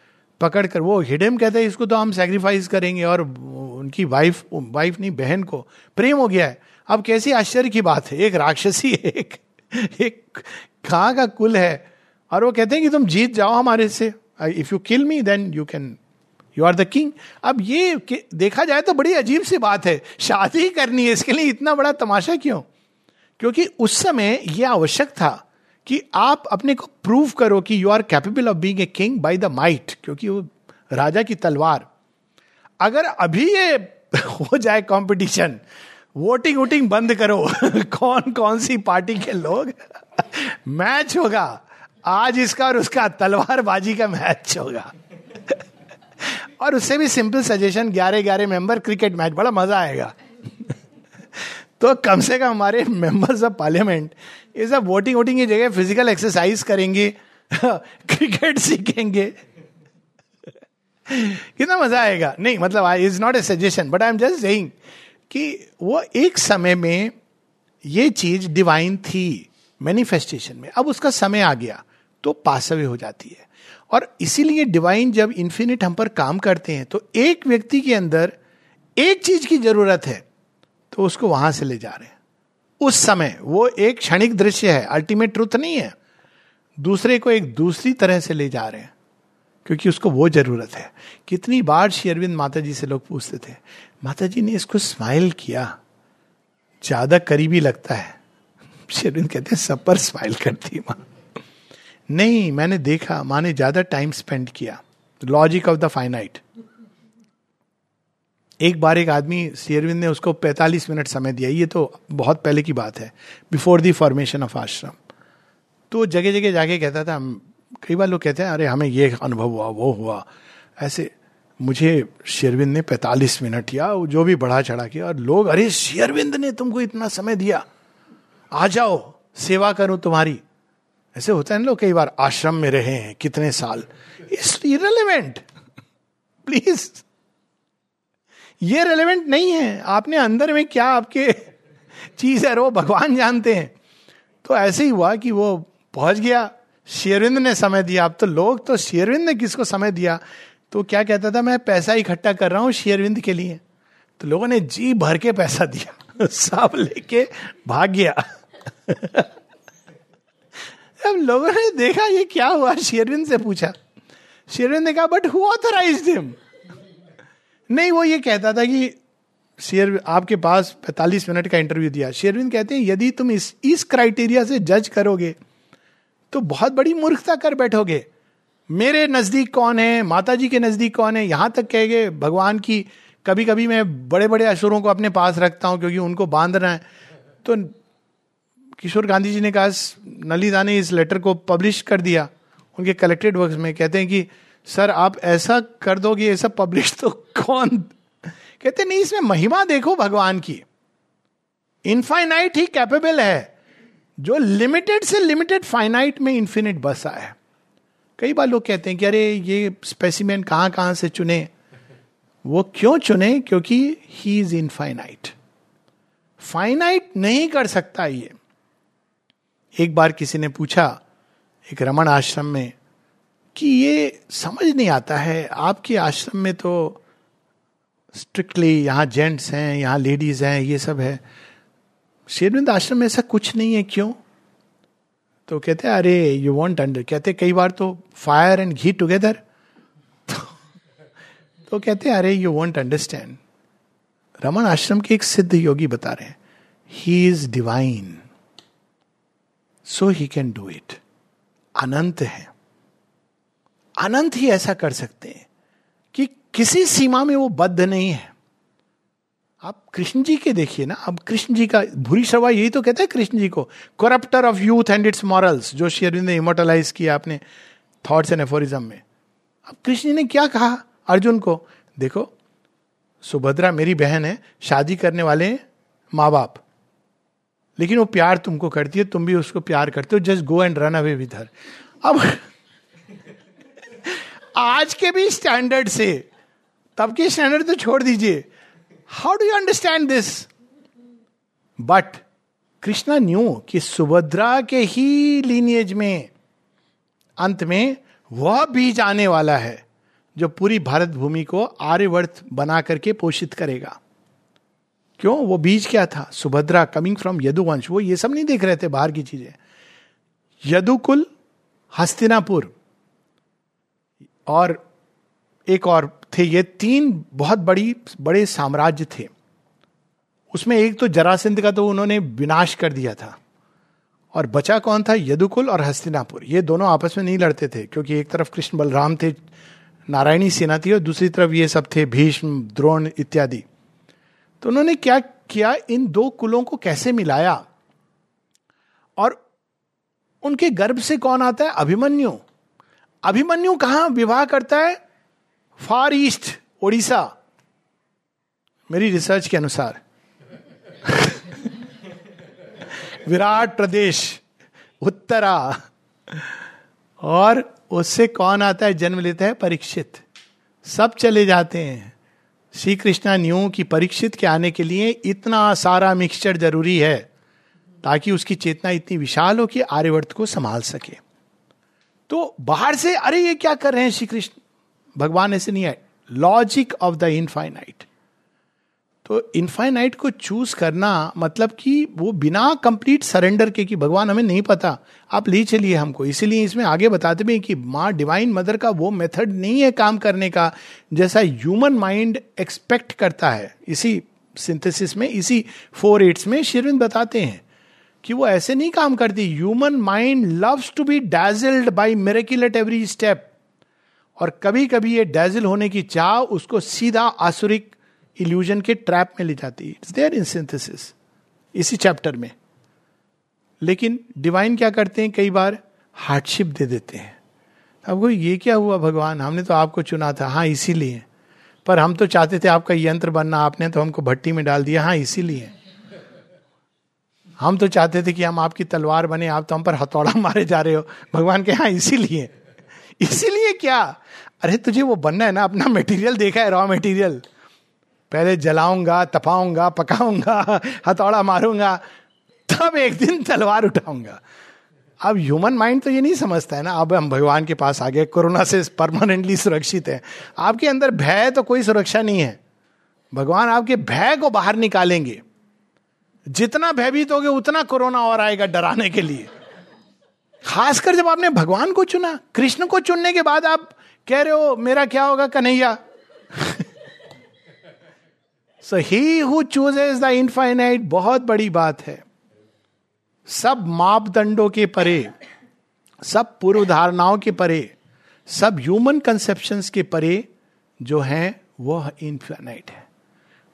पकड़ कर वो हिडेम कहते हैं, इसको तो हम सेक्रीफाइस करेंगे और उनकी वाइफ वाइफ नहीं, बहन को प्रेम हो गया है। अब कैसी आश्चर्य की बात है, एक राक्षसी, एक एक कहाँ का कुल है? और वो कहते हैं कि तुम जीत जाओ हमारे से। If you kill me then you can you are the king अब ये देखा जाए तो बड़ी अजीब सी बात है, शादी करनी है, इसके लिए इतना बड़ा तमाशा क्यों? क्योंकि उस समय यह आवश्यक था कि आप अपने को प्रूव करो कि you are capable of being a king by the might क्योंकि वो राजा की तलवार। अगर अभी ये हो जाए कंपटीशन वोटिंग वोटिंग बंद करो। कौन कौन सी पार्टी के लोग? मैच होगा। आज इसका और उसका तलवारबाजी का मैच होगा। और उससे भी सिंपल सजेशन ग्यारह ग्यारह मेंबर क्रिकेट मैच बड़ा मज़ा आएगा। तो कम से कम हमारे मेंबर्स ऑफ़ पार्लियामेंट ये सब वोटिंग वोटिंग की जगह फ़िज़िकल एक्सरसाइज करेंगे क्रिकेट सीखेंगे। कितना मज़ा आएगा। नहीं मतलब I is not a suggestion but I am just saying कि वो एक समय में ये चीज़ डिवाइन थी मैनिफेस्टेशन में। अब उसका समय आ गया तो पासवे हो जाती है। और इसीलिए डिवाइन जब इन्फिनिट हम पर काम करते हैं तो एक व्यक्ति के अंदर एक चीज़ की ज़रूरत है तो उसको वहाँ से ले जा रहे हैं। उस समय वो एक क्षणिक दृश्य है अल्टीमेट ट्रुथ नहीं है। दूसरे को एक दूसरी तरह से ले जा रहे हैं, क्योंकि उसको वो ज़रूरत है। कितनी बार श्री अरविंद माता जी से लोग पूछते थे माता जी ने इसको स्माइल किया? ज़्यादा करीबी लगता है। श्री अरविंद कहते हैं, सब पर स्माइल करती माँ। नहीं, मैंने देखा, माँ ने ज़्यादा टाइम स्पेंड किया। लॉजिक ऑफ़ द फाइनाइट एक बार एक आदमी शेरविंद ने उसको 45 मिनट समय दिया। ये तो बहुत पहले की बात है। बिफोर द फॉर्मेशन ऑफ़ आश्रम तो जगह जगह जाके कहता था कई बार लोग कहते हैं, अरे, हमें ये अनुभव हुआ, वो हुआ। ऐसे मुझे शेरविंद ने 45 मिनट या जो भी बढ़ा चढ़ा किया और लोग, अरे, शेरविंद ने तुमको इतना समय दिया। आ जाओ, सेवा करूँ तुम्हारी। ऐसे होता है ना लोग, कई बार आश्रम में रहे हैं, कितने साल। इट्स इरेलीवेंट प्लीज़ ये रेलेवेंट नहीं है। आपने अंदर में क्या आपके चीज़ है, वो भगवान जानते हैं। तो ऐसे ही हुआ कि वो पहुँच गया। शेरविंद ने समय दिया। अब तो लोग तो शेरविंद ने किसको समय दिया? तो क्या कहता था, मैं पैसा इकट्ठा कर रहा हूँ शेरविंद के लिए। तो लोगों ने जी भर के पैसा दिया। सब लेके भाग गया। अब लोगों ने देखा, ये क्या हुआ? शेरविंद से पूछा। शेरविंद ने कहा बट हु ऑथराइज हिम नहीं, वो ये कहता था कि शेर, आपके पास 45 मिनट का इंटरव्यू दिया। शेरविंद कहते हैं, यदि तुम इस इस क्राइटेरिया से जज करोगे तो बहुत बड़ी मूर्खता कर बैठोगे। मेरे नज़दीक कौन है? माता जी के नज़दीक कौन है? यहाँ तक कह गए, भगवान की कभी कभी मैं बड़े बड़े असुरों को अपने पास रखता हूँ, क्योंकि उनको बांधना है। तो किशोर गांधी जी ने कहा नलिदा ने इस लेटर को पब्लिश कर दिया। उनके कलेक्टेड वर्क में कहते हैं कि सर, आप ऐसा कर दोगे ये सब पब्लिश तो कौन? कहते, नहीं, इसमें महिमा देखो भगवान की। इनफाइनाइट ही कैपेबल है। जो लिमिटेड से लिमिटेड फाइनाइट में इंफिनिट बसा है। कई बार लोग कहते हैं कि, अरे, ये स्पेसिमेन कहाँ कहाँ से चुने? वो क्यों चुने? क्योंकि ही इज़ इनफाइनाइट फाइनाइट नहीं कर सकता ये। एक बार किसी ने पूछा, एक रमन आश्रम में कि ये समझ नहीं आता है। आपके आश्रम में तो स्ट्रिक्टली यहाँ जेंट्स हैं, यहाँ लेडीज़ हैं, ये सब है। शेरविंद आश्रम में ऐसा कुछ नहीं है, क्यों? तो कहते हैं, अरे यू वॉन्ट अंडर कहते कई बार तो फायर एंड घी टुगेदर तो कहते हैं, अरे यू वॉन्ट अंडरस्टैंड रमन आश्रम के एक सिद्ध योगी बता रहे हैं he is divine so he can do it अनंत है। अनंत ही ऐसा कर सकते हैं कि किसी सीमा में वो बद्ध नहीं है। आप कृष्ण जी के देखिए ना, अब कृष्ण जी का भूरी शवा यही तो कहते हैं कृष्ण जी को corrupter of youth and its morals जो शेरविंद ने इमोटलाइज किया अपने थॉट्स एंड एफोरिज्म में। अब कृष्ण जी ने क्या कहा अर्जुन को? देखो, सुभद्रा मेरी बहन है, शादी करने वाले माँ बाप लेकिन वो प्यार तुमको करती है, तुम भी उसको प्यार करते हो, just go and run away with her अब आज के भी स्टैंडर्ड से। तब के स्टैंडर्ड तो छोड़ दीजिए। How do you understand this but Krishna knew कि सुभद्रा के ही लीनियज में, अंत में वह बीज आने वाला है, जो पूरी भारत भूमि को आर्यवर्त बना करके पोषित करेगा। क्यों? वो बीज क्या था? Subhadra coming from Yaduvansh. वो ये सब नहीं देख रहे थे बाहर की चीज़ें। यदुकुल हस्तिनापुर। और एक और थे, ये तीन बहुत बड़ी, बड़े साम्राज्य थे। उसमें एक तो जरासिंध का तो उन्होंने विनाश कर दिया था। और बचा कौन था? यदुकुल और हस्तिनापुर। ये दोनों आपस में नहीं लड़ते थे, क्योंकि एक तरफ़ कृष्ण बलराम थे, नारायणी सेना थी, और दूसरी तरफ़ ये सब थे, भीष्म, द्रोण इत्यादि। तो उन्होंने क्या किया? इन दो कुलों को कैसे मिलाया? और उनके गर्भ से कौन आता है? अभिमन्यु। अभिमन्यु कहा विवाह करता है? फार ईस्ट ओडिशा मेरी रिसर्च के अनुसार। विराट प्रदेश, उत्तरा। और उससे कौन आता है? जन्म लेता है परीक्षित। सब चले जाते हैं। श्री कृष्णा न्यू की परीक्षित के आने के लिए इतना सारा मिक्सचर ज़रूरी है, ताकि उसकी चेतना इतनी विशाल हो कि आर्यवर्त को संभाल सके। तो बाहर से, अरे, ये क्या कर रहे हैं श्री कृष्ण भगवान ऐसे नहीं आए। लॉजिक ऑफ़ द इनफाइनाइट तो इनफाइनाइट को चूज़ करना मतलब कि वो बिना कंप्लीट सरेंडर के कि भगवान हमें नहीं पता। आप ले चलिए हमको। इसीलिए इसमें आगे बताते भी कि माँ डिवाइन मदर का वो मेथड नहीं है काम करने का, जैसा ह्यूमन माइंड एक्सपेक्ट करता है। इसी सिंथेसिस में, इसी फोर एट्स में शिरविंद बताते हैं। कि वो ऐसे नहीं काम करती। Human mind loves to be dazzled by miracle at every step और कभी कभी ये डैजल होने की चाह उसको सीधा आसुरिक इल्यूजन के ट्रैप में ले जाती है। इट्स देयर इन सिंथेसिस इसी चैप्टर में। लेकिन डिवाइन क्या करते हैं? कई बार हार्डशिप दे देते हैं। अब ये क्या हुआ भगवान? हमने तो आपको चुना था। हाँ इसीलिए। पर हम तो चाहते थे आपका यंत्र बनना। आपने तो हमको भट्टी में डाल दिया। हाँ इसीलिए। हम तो चाहते थे कि हम आपकी तलवार बने, आप तो हम पर हथौड़ा मारे जा रहे हो। भगवान के हाँ इसीलिए। इसीलिए क्या? अरे तुझे वो बनना है ना, अपना मटेरियल देखा है रॉ मटेरियल पहले जलाऊँगा, तपाऊँगा, पकाऊँगा, हथौड़ा मारूँगा, तब एक दिन तलवार उठाऊँगा। अब ह्यूमन माइंड तो ये नहीं समझता है ना, अब हम भगवान के पास आ गए, कोरोना से परमानेंटली सुरक्षित है। आपके अंदर भय तो कोई सुरक्षा नहीं है। भगवान आपके भय को बाहर निकालेंगे। जितना भयभीत होगे, उतना कोरोना और आएगा डराने के लिए। खासकर जब आपने भगवान को चुना, कृष्ण को चुनने के बाद आप कह रहे हो, मेरा क्या होगा, Kanhaiya? So he who chooses the infinite बहुत बड़ी बात है। सब मापदंडों के परे, सब पूर्व धारणाओं के परे, सब ह्यूमन कंसेप्शन के परे जो है, वह इनफाइनाइट है।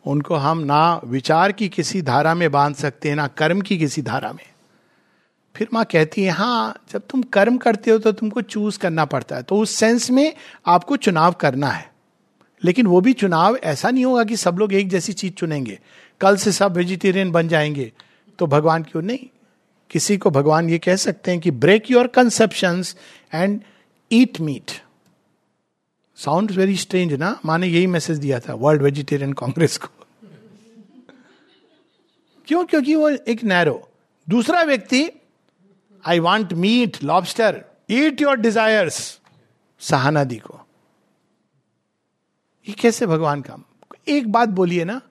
उनको हम ना विचार की किसी धारा में बाँध सकते हैं, ना कर्म की किसी धारा में। फिर माँ कहती है हाँ जब तुम कर्म करते हो तो तुमको चूज़ करना पड़ता है। तो उस सेंस में आपको चुनाव करना है। लेकिन वो भी चुनाव ऐसा नहीं होगा कि सब लोग एक जैसी चीज़ चुनेंगे। कल से सब वेजिटेरियन बन जाएँगे तो भगवान क्यों नहीं। किसी को भगवान ये कह सकते हैं कि break your conception and eat meat sound very strange ना माने यही मैसेज दिया था वर्ल्ड वेजिटेरियन कांग्रेस को। क्यों? क्योंकि वो एक नैरो दूसरा व्यक्ति I want meat lobster eat your desires Sahana di को। ये कैसे भगवान का? एक बात बोलिए ना।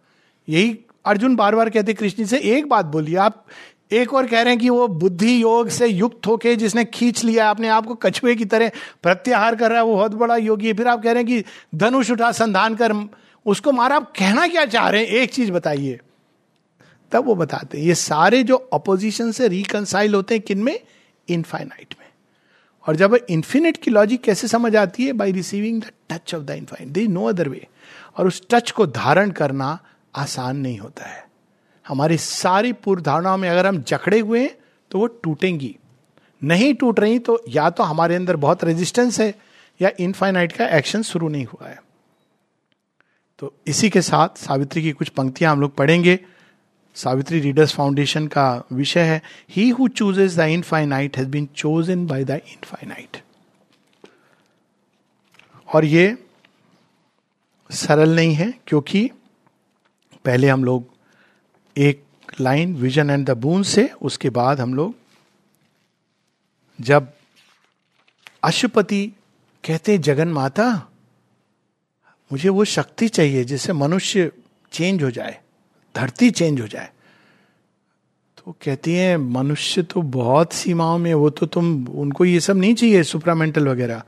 यही अर्जुन बार बार कहते कृष्ण से, एक बात बोलिए। आप एक और कह रहे हैं कि वो बुद्धि योग से युक्त होके जिसने खींच लिया, अपने आप को कछुए की तरह प्रत्याहार कर रहा है, वो बहुत बड़ा योगी है। फिर आप कह रहे हैं कि धनुष उठा, संधान कर, उसको मारा, आप कहना क्या चाह रहे हैं? एक चीज़ बताइए। तब वो बताते हैं, ये सारे जो अपोजिशन से रिकनसाइल होते हैं किन में इनफाइनाइट में। और जब इन्फिनिट की लॉजिक कैसे समझ आती है? By receiving the touch of the infinite there no other way और उस टच को धारण करना आसान नहीं होता है। हमारी सारी पूर्व धारणाओं में अगर हम जकड़े हुए हैं तो वो टूटेंगी। नहीं टूट रही तो या तो हमारे अंदर बहुत रेजिस्टेंस है, या इनफाइनाइट का एक्शन शुरू नहीं हुआ है। तो इसी के साथ सावित्री की कुछ पंक्तियाँ हम लोग पढ़ेंगे। सावित्री रीडर्स फाउंडेशन का विषय है। He who chooses the infinite has been chosen by the infinite और ये सरल नहीं है, क्योंकि पहले हम लोग एक line vision and the boon से, उसके बाद हम लोग जब अशुपति कहते जगन माता, मुझे वो शक्ति चाहिए जिससे मनुष्य चेंज हो जाए, धरती चेंज हो जाए। तो कहती है, मनुष्य तो बहुत सीमाओं में वो तो तुम, उनको ये सब नहीं चाहिए सुपरामेंटल वगैरह।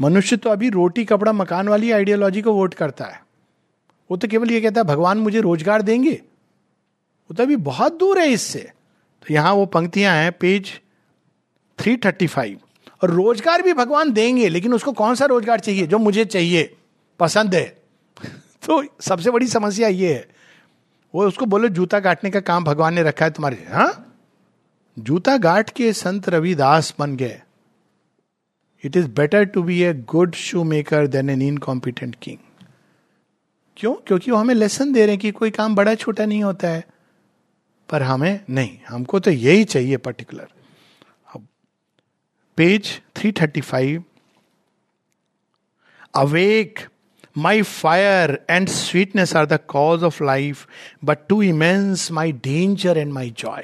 मनुष्य तो अभी रोटी, कपड़ा, मकान वाली आइडियोलॉजी को वोट करता है। वो तो केवल ये कहता है, भगवान मुझे रोज़गार देंगे वो तो अभी बहुत दूर है इससे। तो यहाँ वो पंक्तियाँ हैं पेज 335 और रोज़गार भी भगवान देंगे, लेकिन उसको कौन सा रोज़गार चाहिए, जो मुझे चाहिए, पसंद है? तो सबसे बड़ी समस्या ये है। वो उसको बोले, जूता काटने का काम भगवान ने रखा है तुम्हारे हाँ? जूता गाट के संत रविदास बन गए। It is better to be a good shoe maker than an incompetent king क्यों? क्योंकि वो हमें लेसन दे रहे हैं कि कोई काम बड़ा छोटा नहीं होता है। पर हमें नहीं हमको तो यही चाहिए पर्टिकुलर अब page 335 awake My fire and sweetness are the cause of life, but too immense my danger and my joy.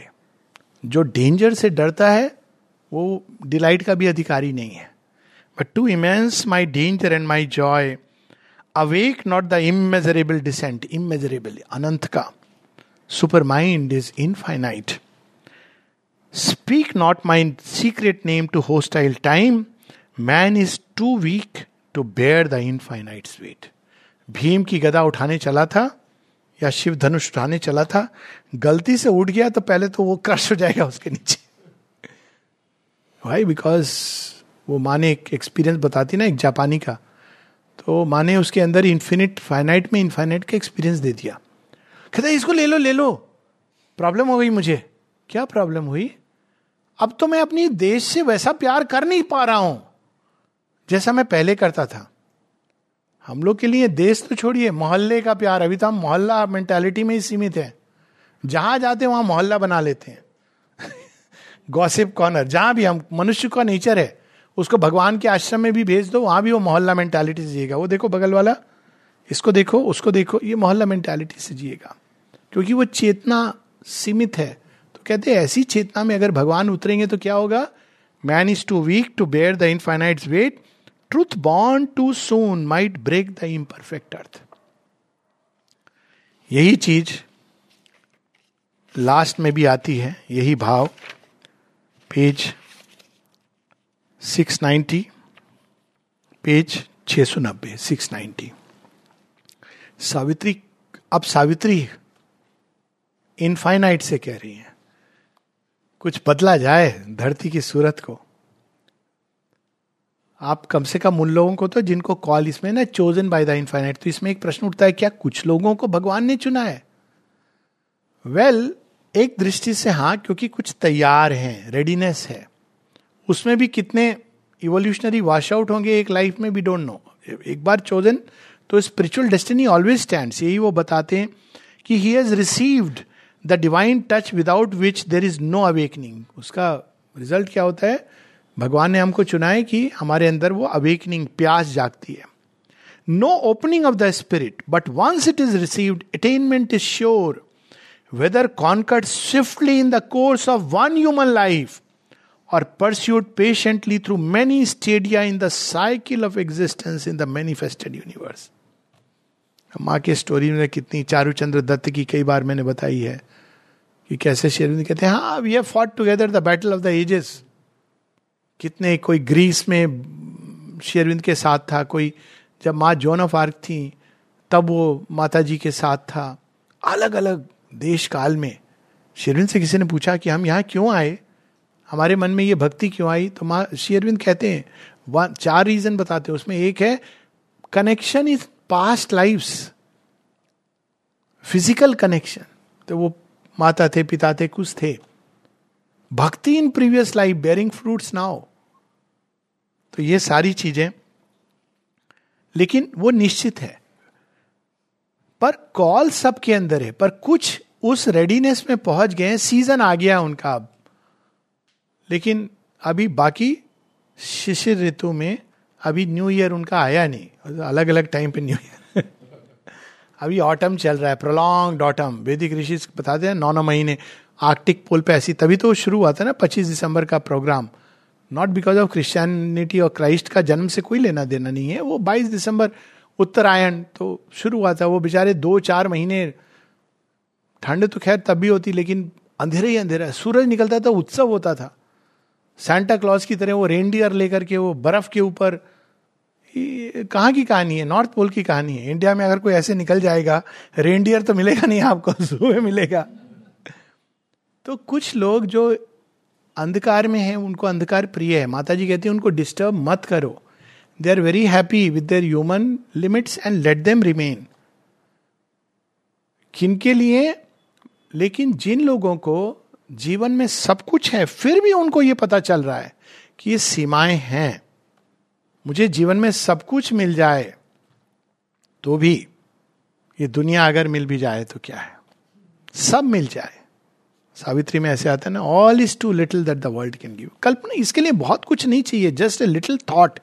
जो डेंजर से डरता है वो डिलाइट का भी अधिकारी नहीं है. But too immense my danger and my joy awake not the immeasurable descent immeasurable अनंत का. Super mind is infinite speak not my secret name to hostile time man is too weak to bear the infinite sweet Bhim की गदा उठाने चला था या शिव धनुष उठाने चला था गलती से उठ गया तो पहले तो वो क्रश हो जाएगा उसके नीचे वाई बिकॉज़ वो माँ ने एक एक्सपीरियंस बताती ना एक जापानी का तो माँ ने उसके अंदर इन्फिनिट फाइनाइट में इन्फाइनाइट का एक्सपीरियंस दे दिया कहते इसको ले लो ले लो। प्रॉब्लम हो गई मुझे। क्या प्रॉब्लम हुई? अब तो मैं अपनी देश से वैसा प्यार कर नहीं पा रहा हूँ, जैसा मैं पहले करता था। हम लोग के लिए देश तो छोड़िए, मोहल्ले का प्यार। अभी तो हम मोहल्ला मेंटेलिटी में ही सीमित है। जहाँ जाते वहाँ मोहल्ला बना लेते हैं। गॉसिप कॉर्नर जहाँ भी हम, मनुष्य का नेचर है। उसको भगवान के आश्रम में भी भेज दो, वहाँ भी वो मोहल्ला मेंटेलिटी से जिएगा। वो देखो बगल वाला। इसको देखो, उसको देखो, ये मोहल्ला मेंटेलिटी से जिएगा। क्योंकि वो चेतना सीमित है। तो कहते हैं, ऐसी चेतना में अगर भगवान उतरेंगे तो क्या होगा? Man is too weak to bear the infinite weight truth born too soon might break the imperfect earth यही चीज़ लास्ट में भी आती है। यही भाव। पेज 690 पेज 690 690 सावित्री अब सावित्री इनफाइनाइट से कह रही है। कुछ बदला जाए धरती की सूरत को। आप कम से कम उन लोगों को तो जिनको कॉल इसमें ना चोजन बाय द इनफाइनाइट तो इसमें एक प्रश्न उठता है क्या कुछ लोगों को भगवान ने चुना है? वेल well, एक दृष्टि से हाँ क्योंकि कुछ तैयार हैं रेडीनेस है। उसमें भी कितने इवोल्यूशनरी वॉश आउट होंगे एक लाइफ में भी डोंट नो एक बार चोजन तो स्पिरिचुअल डेस्टिनी ऑलवेज स्टैंड यही वो बताते हैं कि he has received the divine touch without which there is no awakening उसका रिज़ल्ट क्या होता है? भगवान ने हमको चुना है कि हमारे अंदर वो अवेकनिंग प्यास जागती है। No opening of the spirit but once it is received attainment is sure whether conquered swiftly in the course of one human life or pursued patiently through many stadia in the cycle of existence in the manifested universe माँ के story में कितनी चारूचंद्र दत्त की कई बार मैंने बताई है कि कैसे शेरविंद कहते हैं हाँ we have fought together the battle of the ages कितने कोई ग्रीस में शेरविंद के साथ था, कोई जब माँ जोन ऑफ़ आर्क थी, तब वो माता जी के साथ था। अलग अलग देश काल में शेरविंद से किसी ने पूछा कि हम यहाँ क्यों आए? हमारे मन में ये भक्ति क्यों आई? तो माँ शेरविंद कहते हैं चार रीजन बताते हैं। उसमें एक है connection is past life physical connection तो वो माता थे, पिता थे, कुछ थे। भक्ति in previous life bearing fruits now तो ये सारी चीज़ें। लेकिन वो निश्चित है। पर कॉल सबके अंदर है। पर कुछ उस रेडीनेस में पहुँच गए सीज़न आ गया उनका अब। लेकिन अभी बाकी शिशिर ऋतु में अभी न्यू ईयर उनका आया नहीं। अलग अलग टाइम पे न्यू ईयर अभी ऑटम चल रहा है प्रोलॉन्ग ऑटम वैदिक ऋषि बताते हैं नौ नौ महीने आर्कटिक पोल पे ऐसी तभी तो शुरू हुआ था ना पच्चीस दिसंबर का program not because of Christianity और क्राइस्ट का जन्म से कोई लेना देना नहीं है वो 22 दिसंबर उत्तरायण तो शुरू हुआ था वो बेचारे दो चार महीने ठंड तो खैर तब भी होती लेकिन अंधेरे ही अंधेरा सूरज निकलता था उत्सव होता था सेंटा क्लॉज की तरह वो रेनडियर लेकर के वो बर्फ़ के ऊपर कहाँ की कहानी है? नॉर्थ पोल की कहानी है। इंडिया में अगर कोई ऐसे निकल जाएगा रेनडियर तो मिलेगा नहीं आपको सुबह मिलेगा। तो कुछ लोग जो अंधकार में है, उनको अंधकार प्रिय है। माता जी कहती है, उनको डिस्टर्ब मत करो। They are very happy with their human limits and let them remain किनके लिए? लेकिन जिन लोगों को जीवन में सब कुछ है, फिर भी उनको ये पता चल रहा है कि ये सीमाएँ हैं। मुझे जीवन में सब कुछ मिल जाए तो भी ये दुनिया अगर मिल भी जाए तो क्या है? सब मिल जाए। सावित्री में ऐसे आता है ना all is too little that the world can give कल्पना, इसके लिए बहुत कुछ नहीं चाहिए just a little thought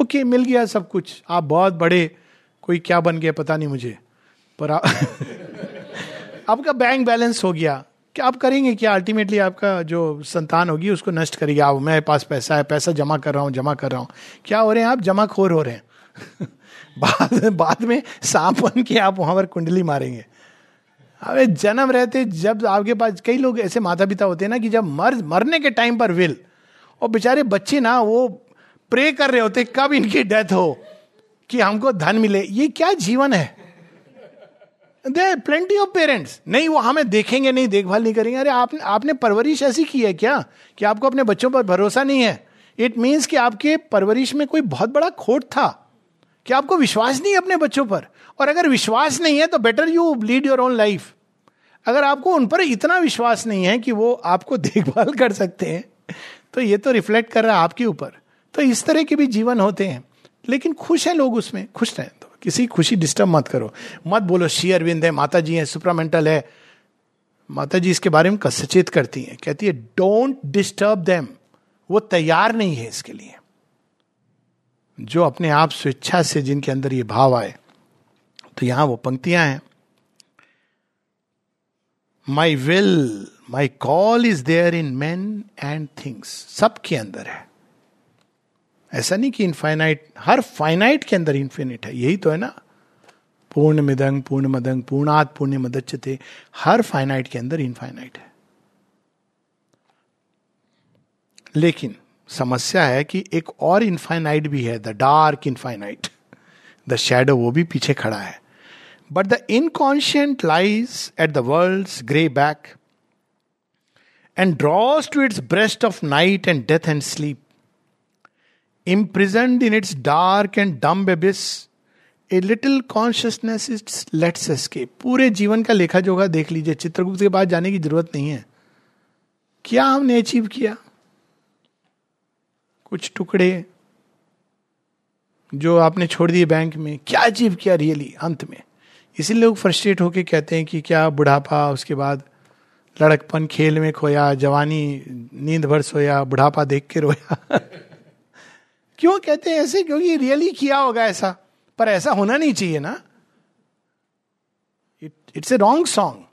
okay मिल गया सब कुछ। आप बहुत बड़े, कोई क्या बन गया पता नहीं मुझे। पर आ... आपका बैंक बैलेंस हो गया। क्या आप करेंगे क्या? अल्टीमेटली आपका जो संतान होगी, उसको नष्ट करेगी। आप मेरे पास पैसा है, पैसा जमा कर रहा हूँ, जमा कर रहा हूँ। क्या हो रहे हैं आप? जमा खोर हो रहे हैं। बाद बाद में सांप बन के आप वहाँ पर कुंडली मारेंगे। अरे, जन्म रहते जब आपके पास, कई लोग ऐसे माता पिता होते हैं ना कि जब मर, मरने के टाइम पर विल और बेचारे बच्चे ना, वो प्रे कर रहे होते, कब इनकी डेथ हो कि हमको धन मिले। ये क्या जीवन है? दे प्लेंटी ऑफ़ पेरेंट्स नहीं, वो हमें देखेंगे नहीं, देखभाल नहीं करेंगे। अरे, आपने आपने परवरिश ऐसी की है क्या? कि आपको अपने बच्चों पर भरोसा नहीं है? इट मीन्स कि आपके परवरिश में कोई बहुत बड़ा खोट था। कि आपको विश्वास नहीं है अपने बच्चों पर? और अगर विश्वास नहीं है तो better you lead your own life अगर आपको उन पर इतना विश्वास नहीं है कि वो आपको देखभाल कर सकते हैं तो ये तो रिफ्लेक्ट कर रहा है आपके ऊपर। तो इस तरह के भी जीवन होते हैं। लेकिन खुश हैं लोग उसमें, खुश रहें। किसी खुशी डिस्टर्ब मत करो। मत बोलो शी अरविंद है माता जी है सुप्रामेंटल है। माता जी इसके बारे में सचेत करती हैं। कहती है डोंट डिस्टर्ब देम वो तैयार नहीं है इसके लिए। जो अपने आप स्वेच्छा से जिनके अंदर ये भाव आए तो यहाँ वो पंक्तियाँ हैं। My will my call is there in man and things सबके अंदर है। ऐसा नहीं कि इनफाइनाइट हर फाइनाइट के अंदर इन्फिनिट है, यही तो है ना? पूर्ण मिदंग पूर्ण मदंग पूर्णात पूर्ण मदच्य थे हर फाइनाइट के अंदर इनफाइनाइट है। लेकिन समस्या है कि एक और इनफाइनाइट भी है the dark infinite the shadow वो भी पीछे खड़ा है। But the inconscient lies at the world grey back and draws to its breast of night and death and sleep imprisoned in its dark and dumb abyss, a little consciousness its lets escape पूरे जीवन का लेखा जोखा देख लीजिए। चित्रगुप्त के बाद जाने की ज़रूरत नहीं है। क्या हमने अचीव किया? कुछ टुकड़े जो आपने छोड़ दिए बैंक में क्या अचीव किया रियली अंत में? इसीलिए लोग फ्रस्ट्रेट होके कहते हैं कि क्या बुढ़ापा उसके बाद लड़कपन खेल में खोया जवानी नींद भर सोया बुढ़ापा देख के रोया। क्यों कहते हैं ऐसे? क्योंकि रियली किया होगा ऐसा। पर ऐसा होना नहीं चाहिए ना। इट्स ए रॉन्ग सॉन्ग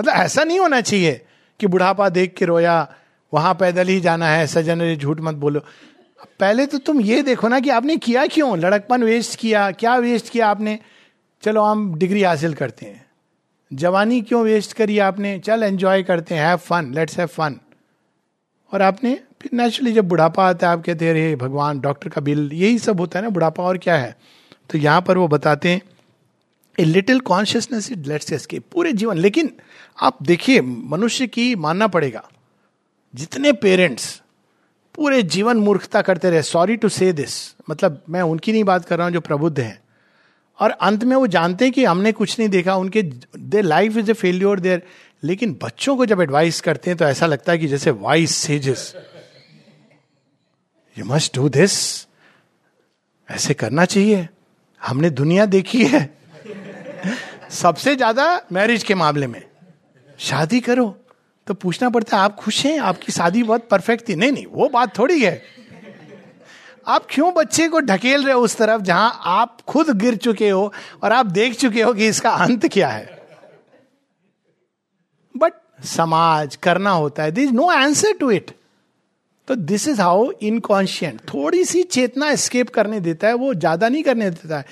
मतलब ऐसा नहीं होना चाहिए कि बुढ़ापा देख के रोया, वहाँ पैदल ही जाना है, सजन रे, झूठ मत बोलो। पहले तो तुम ये देखो ना कि आपने किया क्यों? लड़कपन वेस्ट किया, क्या वेस्ट किया आपने? चलो हम डिग्री हासिल करते हैं। जवानी क्यों वेस्ट करी आपने? चल एंजॉय करते हैं have fun let's have fun और आपने फिर नेचुरली जब बुढ़ापा आता है, आप कहते हैं, अरे, भगवान डॉक्टर का बिल यही सब होता है ना, बुढ़ापा और क्या है? तो यहाँ पर वो बताते हैं a little consciousness it lets escape पूरे जीवन, लेकिन आप देखिए, मनुष्य की मानना पड़ेगा, जितने पेरेंट्स पूरे जीवन मूर्खता करते रहे सॉरी टू से दिस मतलब मैं उनकी नहीं बात कर रहा हूँ जो प्रबुद्ध हैं। और अंत में वो जानते हैं कि हमने कुछ नहीं देखा, उनके their life is a failure there लेकिन बच्चों को जब एडवाइस करते हैं तो ऐसा लगता है कि जैसे wise sages you must do this ऐसे करना चाहिए। हमने दुनिया देखी है। सबसे ज़्यादा मैरिज के मामले में। शादी करो। तो पूछना पड़ता है, आप खुश हैं? आपकी शादी बहुत परफेक्ट थी। नहीं नहीं, वो बात थोड़ी है। आप क्यों बच्चे को ढकेल रहे हो उस तरफ़, जहाँ आप खुद गिर चुके हो और आप देख चुके हो कि इसका अंत क्या है? बट समाज करना होता है। This no answer to it तो दिस इज़ हाउ इनकॉन्शियंट थोड़ी सी चेतना स्केप करने देता है, वो ज़्यादा नहीं करने देता है।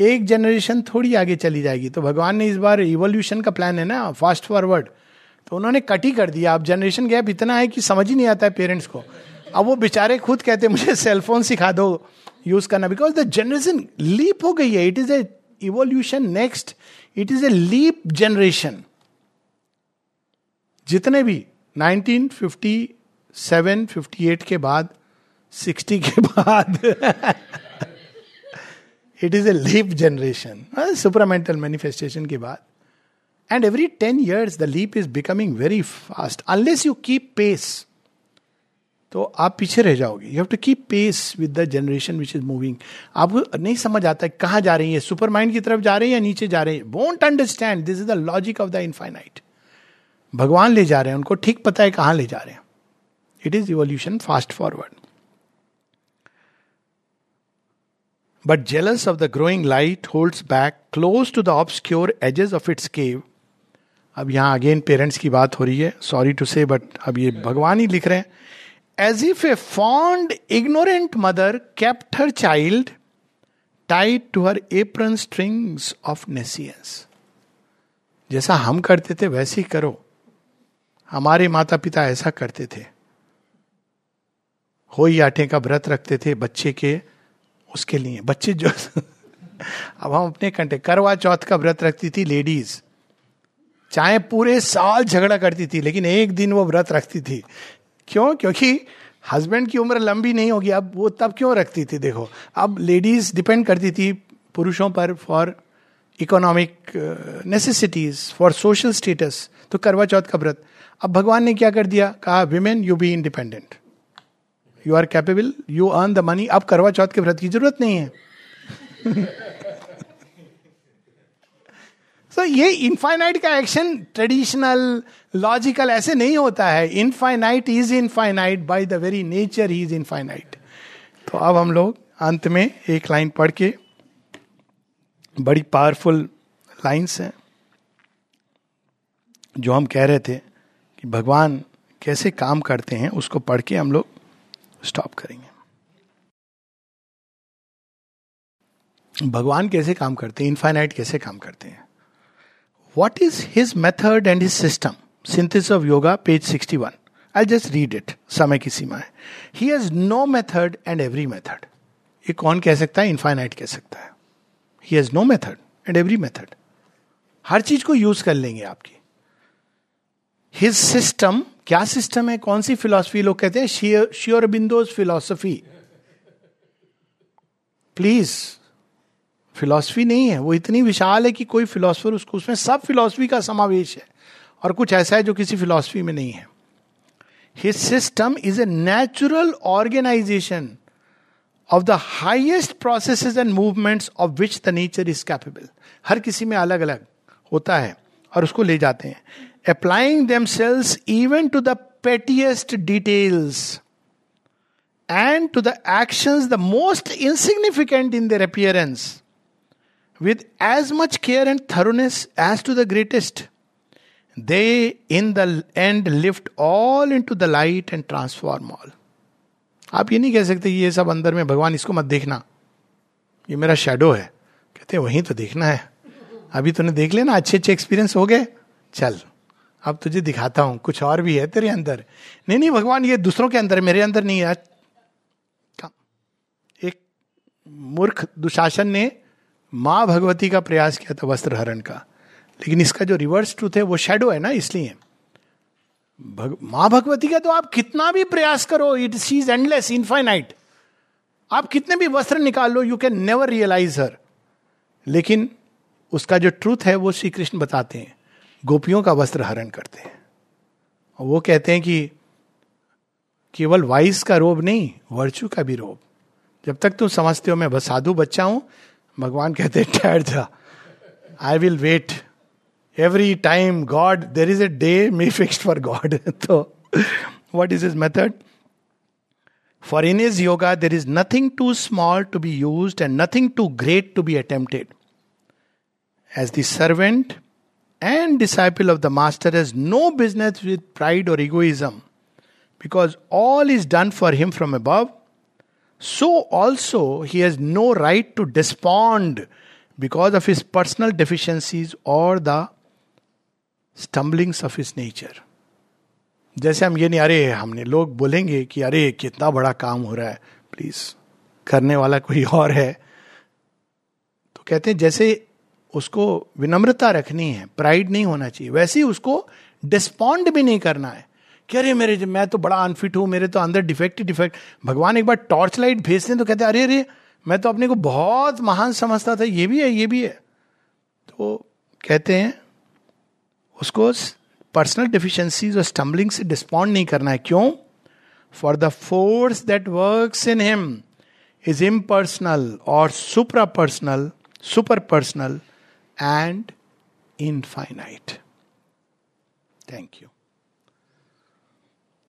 एक जनरेशन थोड़ी आगे चली जाएगी। तो भगवान ने इस बार इवोल्यूशन का प्लान है ना फास्ट फॉरवर्ड तो उन्होंने कट ही कर दिया। अब जनरेशन गैप इतना है कि समझ ही नहीं आता है पेरेंट्स को। अब वो बेचारे खुद कहते हैं, मुझे सेलफोन सिखा दो यूज़ करना। बिकॉज़ द जनरेशन लीप हो गई है। It is a evolution next it is a leap generation जितने भी 1950 सेवन फिफ्टी एट के बाद, सिक्सटी के बाद it is a leap generation supramental manifestation के बाद. And every ten years the leap is becoming very fast unless you keep pace तो आप पीछे रह जाओगे. You have to keep pace with the generation which is moving आपको नहीं समझ आता है कहाँ जा रही है. सुपर माइंड की तरफ़ जा रहे हैं या नीचे जा रहे हैं? Won't understand this is the logic of the infinite भगवान ले जा रहे हैं. उनको ठीक पता है कहाँ ले जा रहे हैं. It is evolution fast forward. But jealous of the growing light, holds back close to the obscure edges of its cave. अब यहाँ अगेन पेरेंट्स की बात हो रही है। सॉरी टू से बट अब ये भगवान ही लिख रहे हैं। As if a fond ignorant mother kept her child tight to her apron strings of nescience जैसा हम करते थे वैसे ही करो। हमारे माता पिता ऐसा करते थे। हो आटे का व्रत रखते थे बच्चे के, उसके लिए। बच्चे जो अब हम अपने कंटे, करवा चौथ का व्रत रखती थी लेडीज़। चाहे पूरे साल झगड़ा करती थी, लेकिन एक दिन वो व्रत रखती थी। क्यों? क्योंकि हस्बैंड की उम्र लंबी नहीं होगी, अब वो तब क्यों रखती थी? देखो, अब लेडीज़ डिपेंड करती थी पुरुषों पर for economic necessities for social status तो करवा चौथ का व्रत। अब भगवान ने क्या कर दिया? कहा women you be independent you are capable you earn the money अब करवा चौथ के व्रत की ज़रूरत नहीं है। सो so, ये इनफाइनाइट का एक्शन ट्रेडिशनल लॉजिकल ऐसे नहीं होता है। Infinite is infinite by the very nature is infinite तो अब हम लोग अंत में एक लाइन पढ़ के बड़ी पावरफुल लाइंस हैं जो हम कह रहे थे कि भगवान कैसे काम करते हैं उसको पढ़ के हम लोग स्टॉप करेंगे। भगवान कैसे काम करते हैं? इनफाइनाइट कैसे काम करते हैं? What is his method and his system synthesis of yoga page sixty one I just read it समय की सीमा है। He has no method and every method ये कौन कह सकता है? इनफाइनाइट कह सकता है। He has no method and every method हर चीज़ को यूज़ कर लेंगे आपकी। हिज सिस्टम क्या सिस्टम है? कौन सी फिलॉसफी लोग कहते हैं? Sure Aurobindo's philosophy please philosophy नहीं है. वो इतनी विशाल है कि कोई फिलोसफर उसको, उसमें सब फिलॉसफी का समावेश है और कुछ ऐसा है जो किसी फिलॉसफी में नहीं है. His system is a natural organisation of the highest process and movements of which the nature is capable हर किसी में अलग अलग होता है और उसको ले जाते हैं. applying themselves even to the pettiest details and to the actions the most insignificant in their appearance with as much care and thoroughness as to the greatest. They in the end lift all into the light and transform all. आप ये नहीं कह सकते ये सब अंदर में भगवान इसको मत देखना ये मेरा शेडो है कहते वहीं तो देखना है अभी तूने देख लेना अच्छे अच्छे एक्सपीरियंस हो गए चल अब तुझे दिखाता हूँ कुछ और भी है तेरे अंदर। नहीं नहीं भगवान ये दूसरों के अंदर मेरे अंदर नहीं है। एक मूर्ख दुशासन ने माँ भगवती का प्रयास किया था वस्त्र हरण का। लेकिन इसका जो रिवर्स ट्रूथ है वो शेडो है ना इसलिए। भग, माँ भगवती का तो आप कितना भी प्रयास करो इट सीज एंडलेस इनफाइनाइट आप कितने भी वस्त्र निकाल लो you can never realise her लेकिन उसका जो ट्रूथ है वो श्री कृष्ण बताते हैं। गोपियों का वस्त्र हरण करते हैं। और वो कहते हैं कि केवल वाइस का रोब नहीं, वर्चू का भी रोब। जब तक तुम समझते हो मैं साधु बच्चा हूँ, भगवान कहते हैं, ठहर जा। I will wait every time God there is a day may fixed for God तो what is is method for in is yoga there is nothing too small to be use and nothing too great to be attempted as the servant and disciple of the master has no business with pride or egoism because all is done for him from above. So also he has no right to despond because of his personal deficiencies or the stumblings of his nature जैसे हम ये नहीं अरे हमने लोग बोलेंगे कि अरे कितना बड़ा काम हो रहा है प्लीज करने वाला कोई और है तो कहते हैं जैसे उसको विनम्रता रखनी है प्राइड नहीं होना चाहिए। वैसे ही उसको डिस्पॉन्ड भी नहीं करना है कि अरे मेरे मैं तो बड़ा अनफिट हूँ, मेरे तो अंदर डिफेक्ट डिफेक्ट भगवान एक बार टॉर्च लाइट भेजते हैं तो कहते हैं, अरे अरे, मैं तो अपने को बहुत महान समझता था, ये भी है, ये भी है। तो कहते हैं, उसको पर्सनल डिफिशियंसीज और स्टम्बलिंग से डिस्पॉन्ड नहीं करना है। क्यों? For the force that work in him is impersonal और super personal super personal and infinite. Thank you.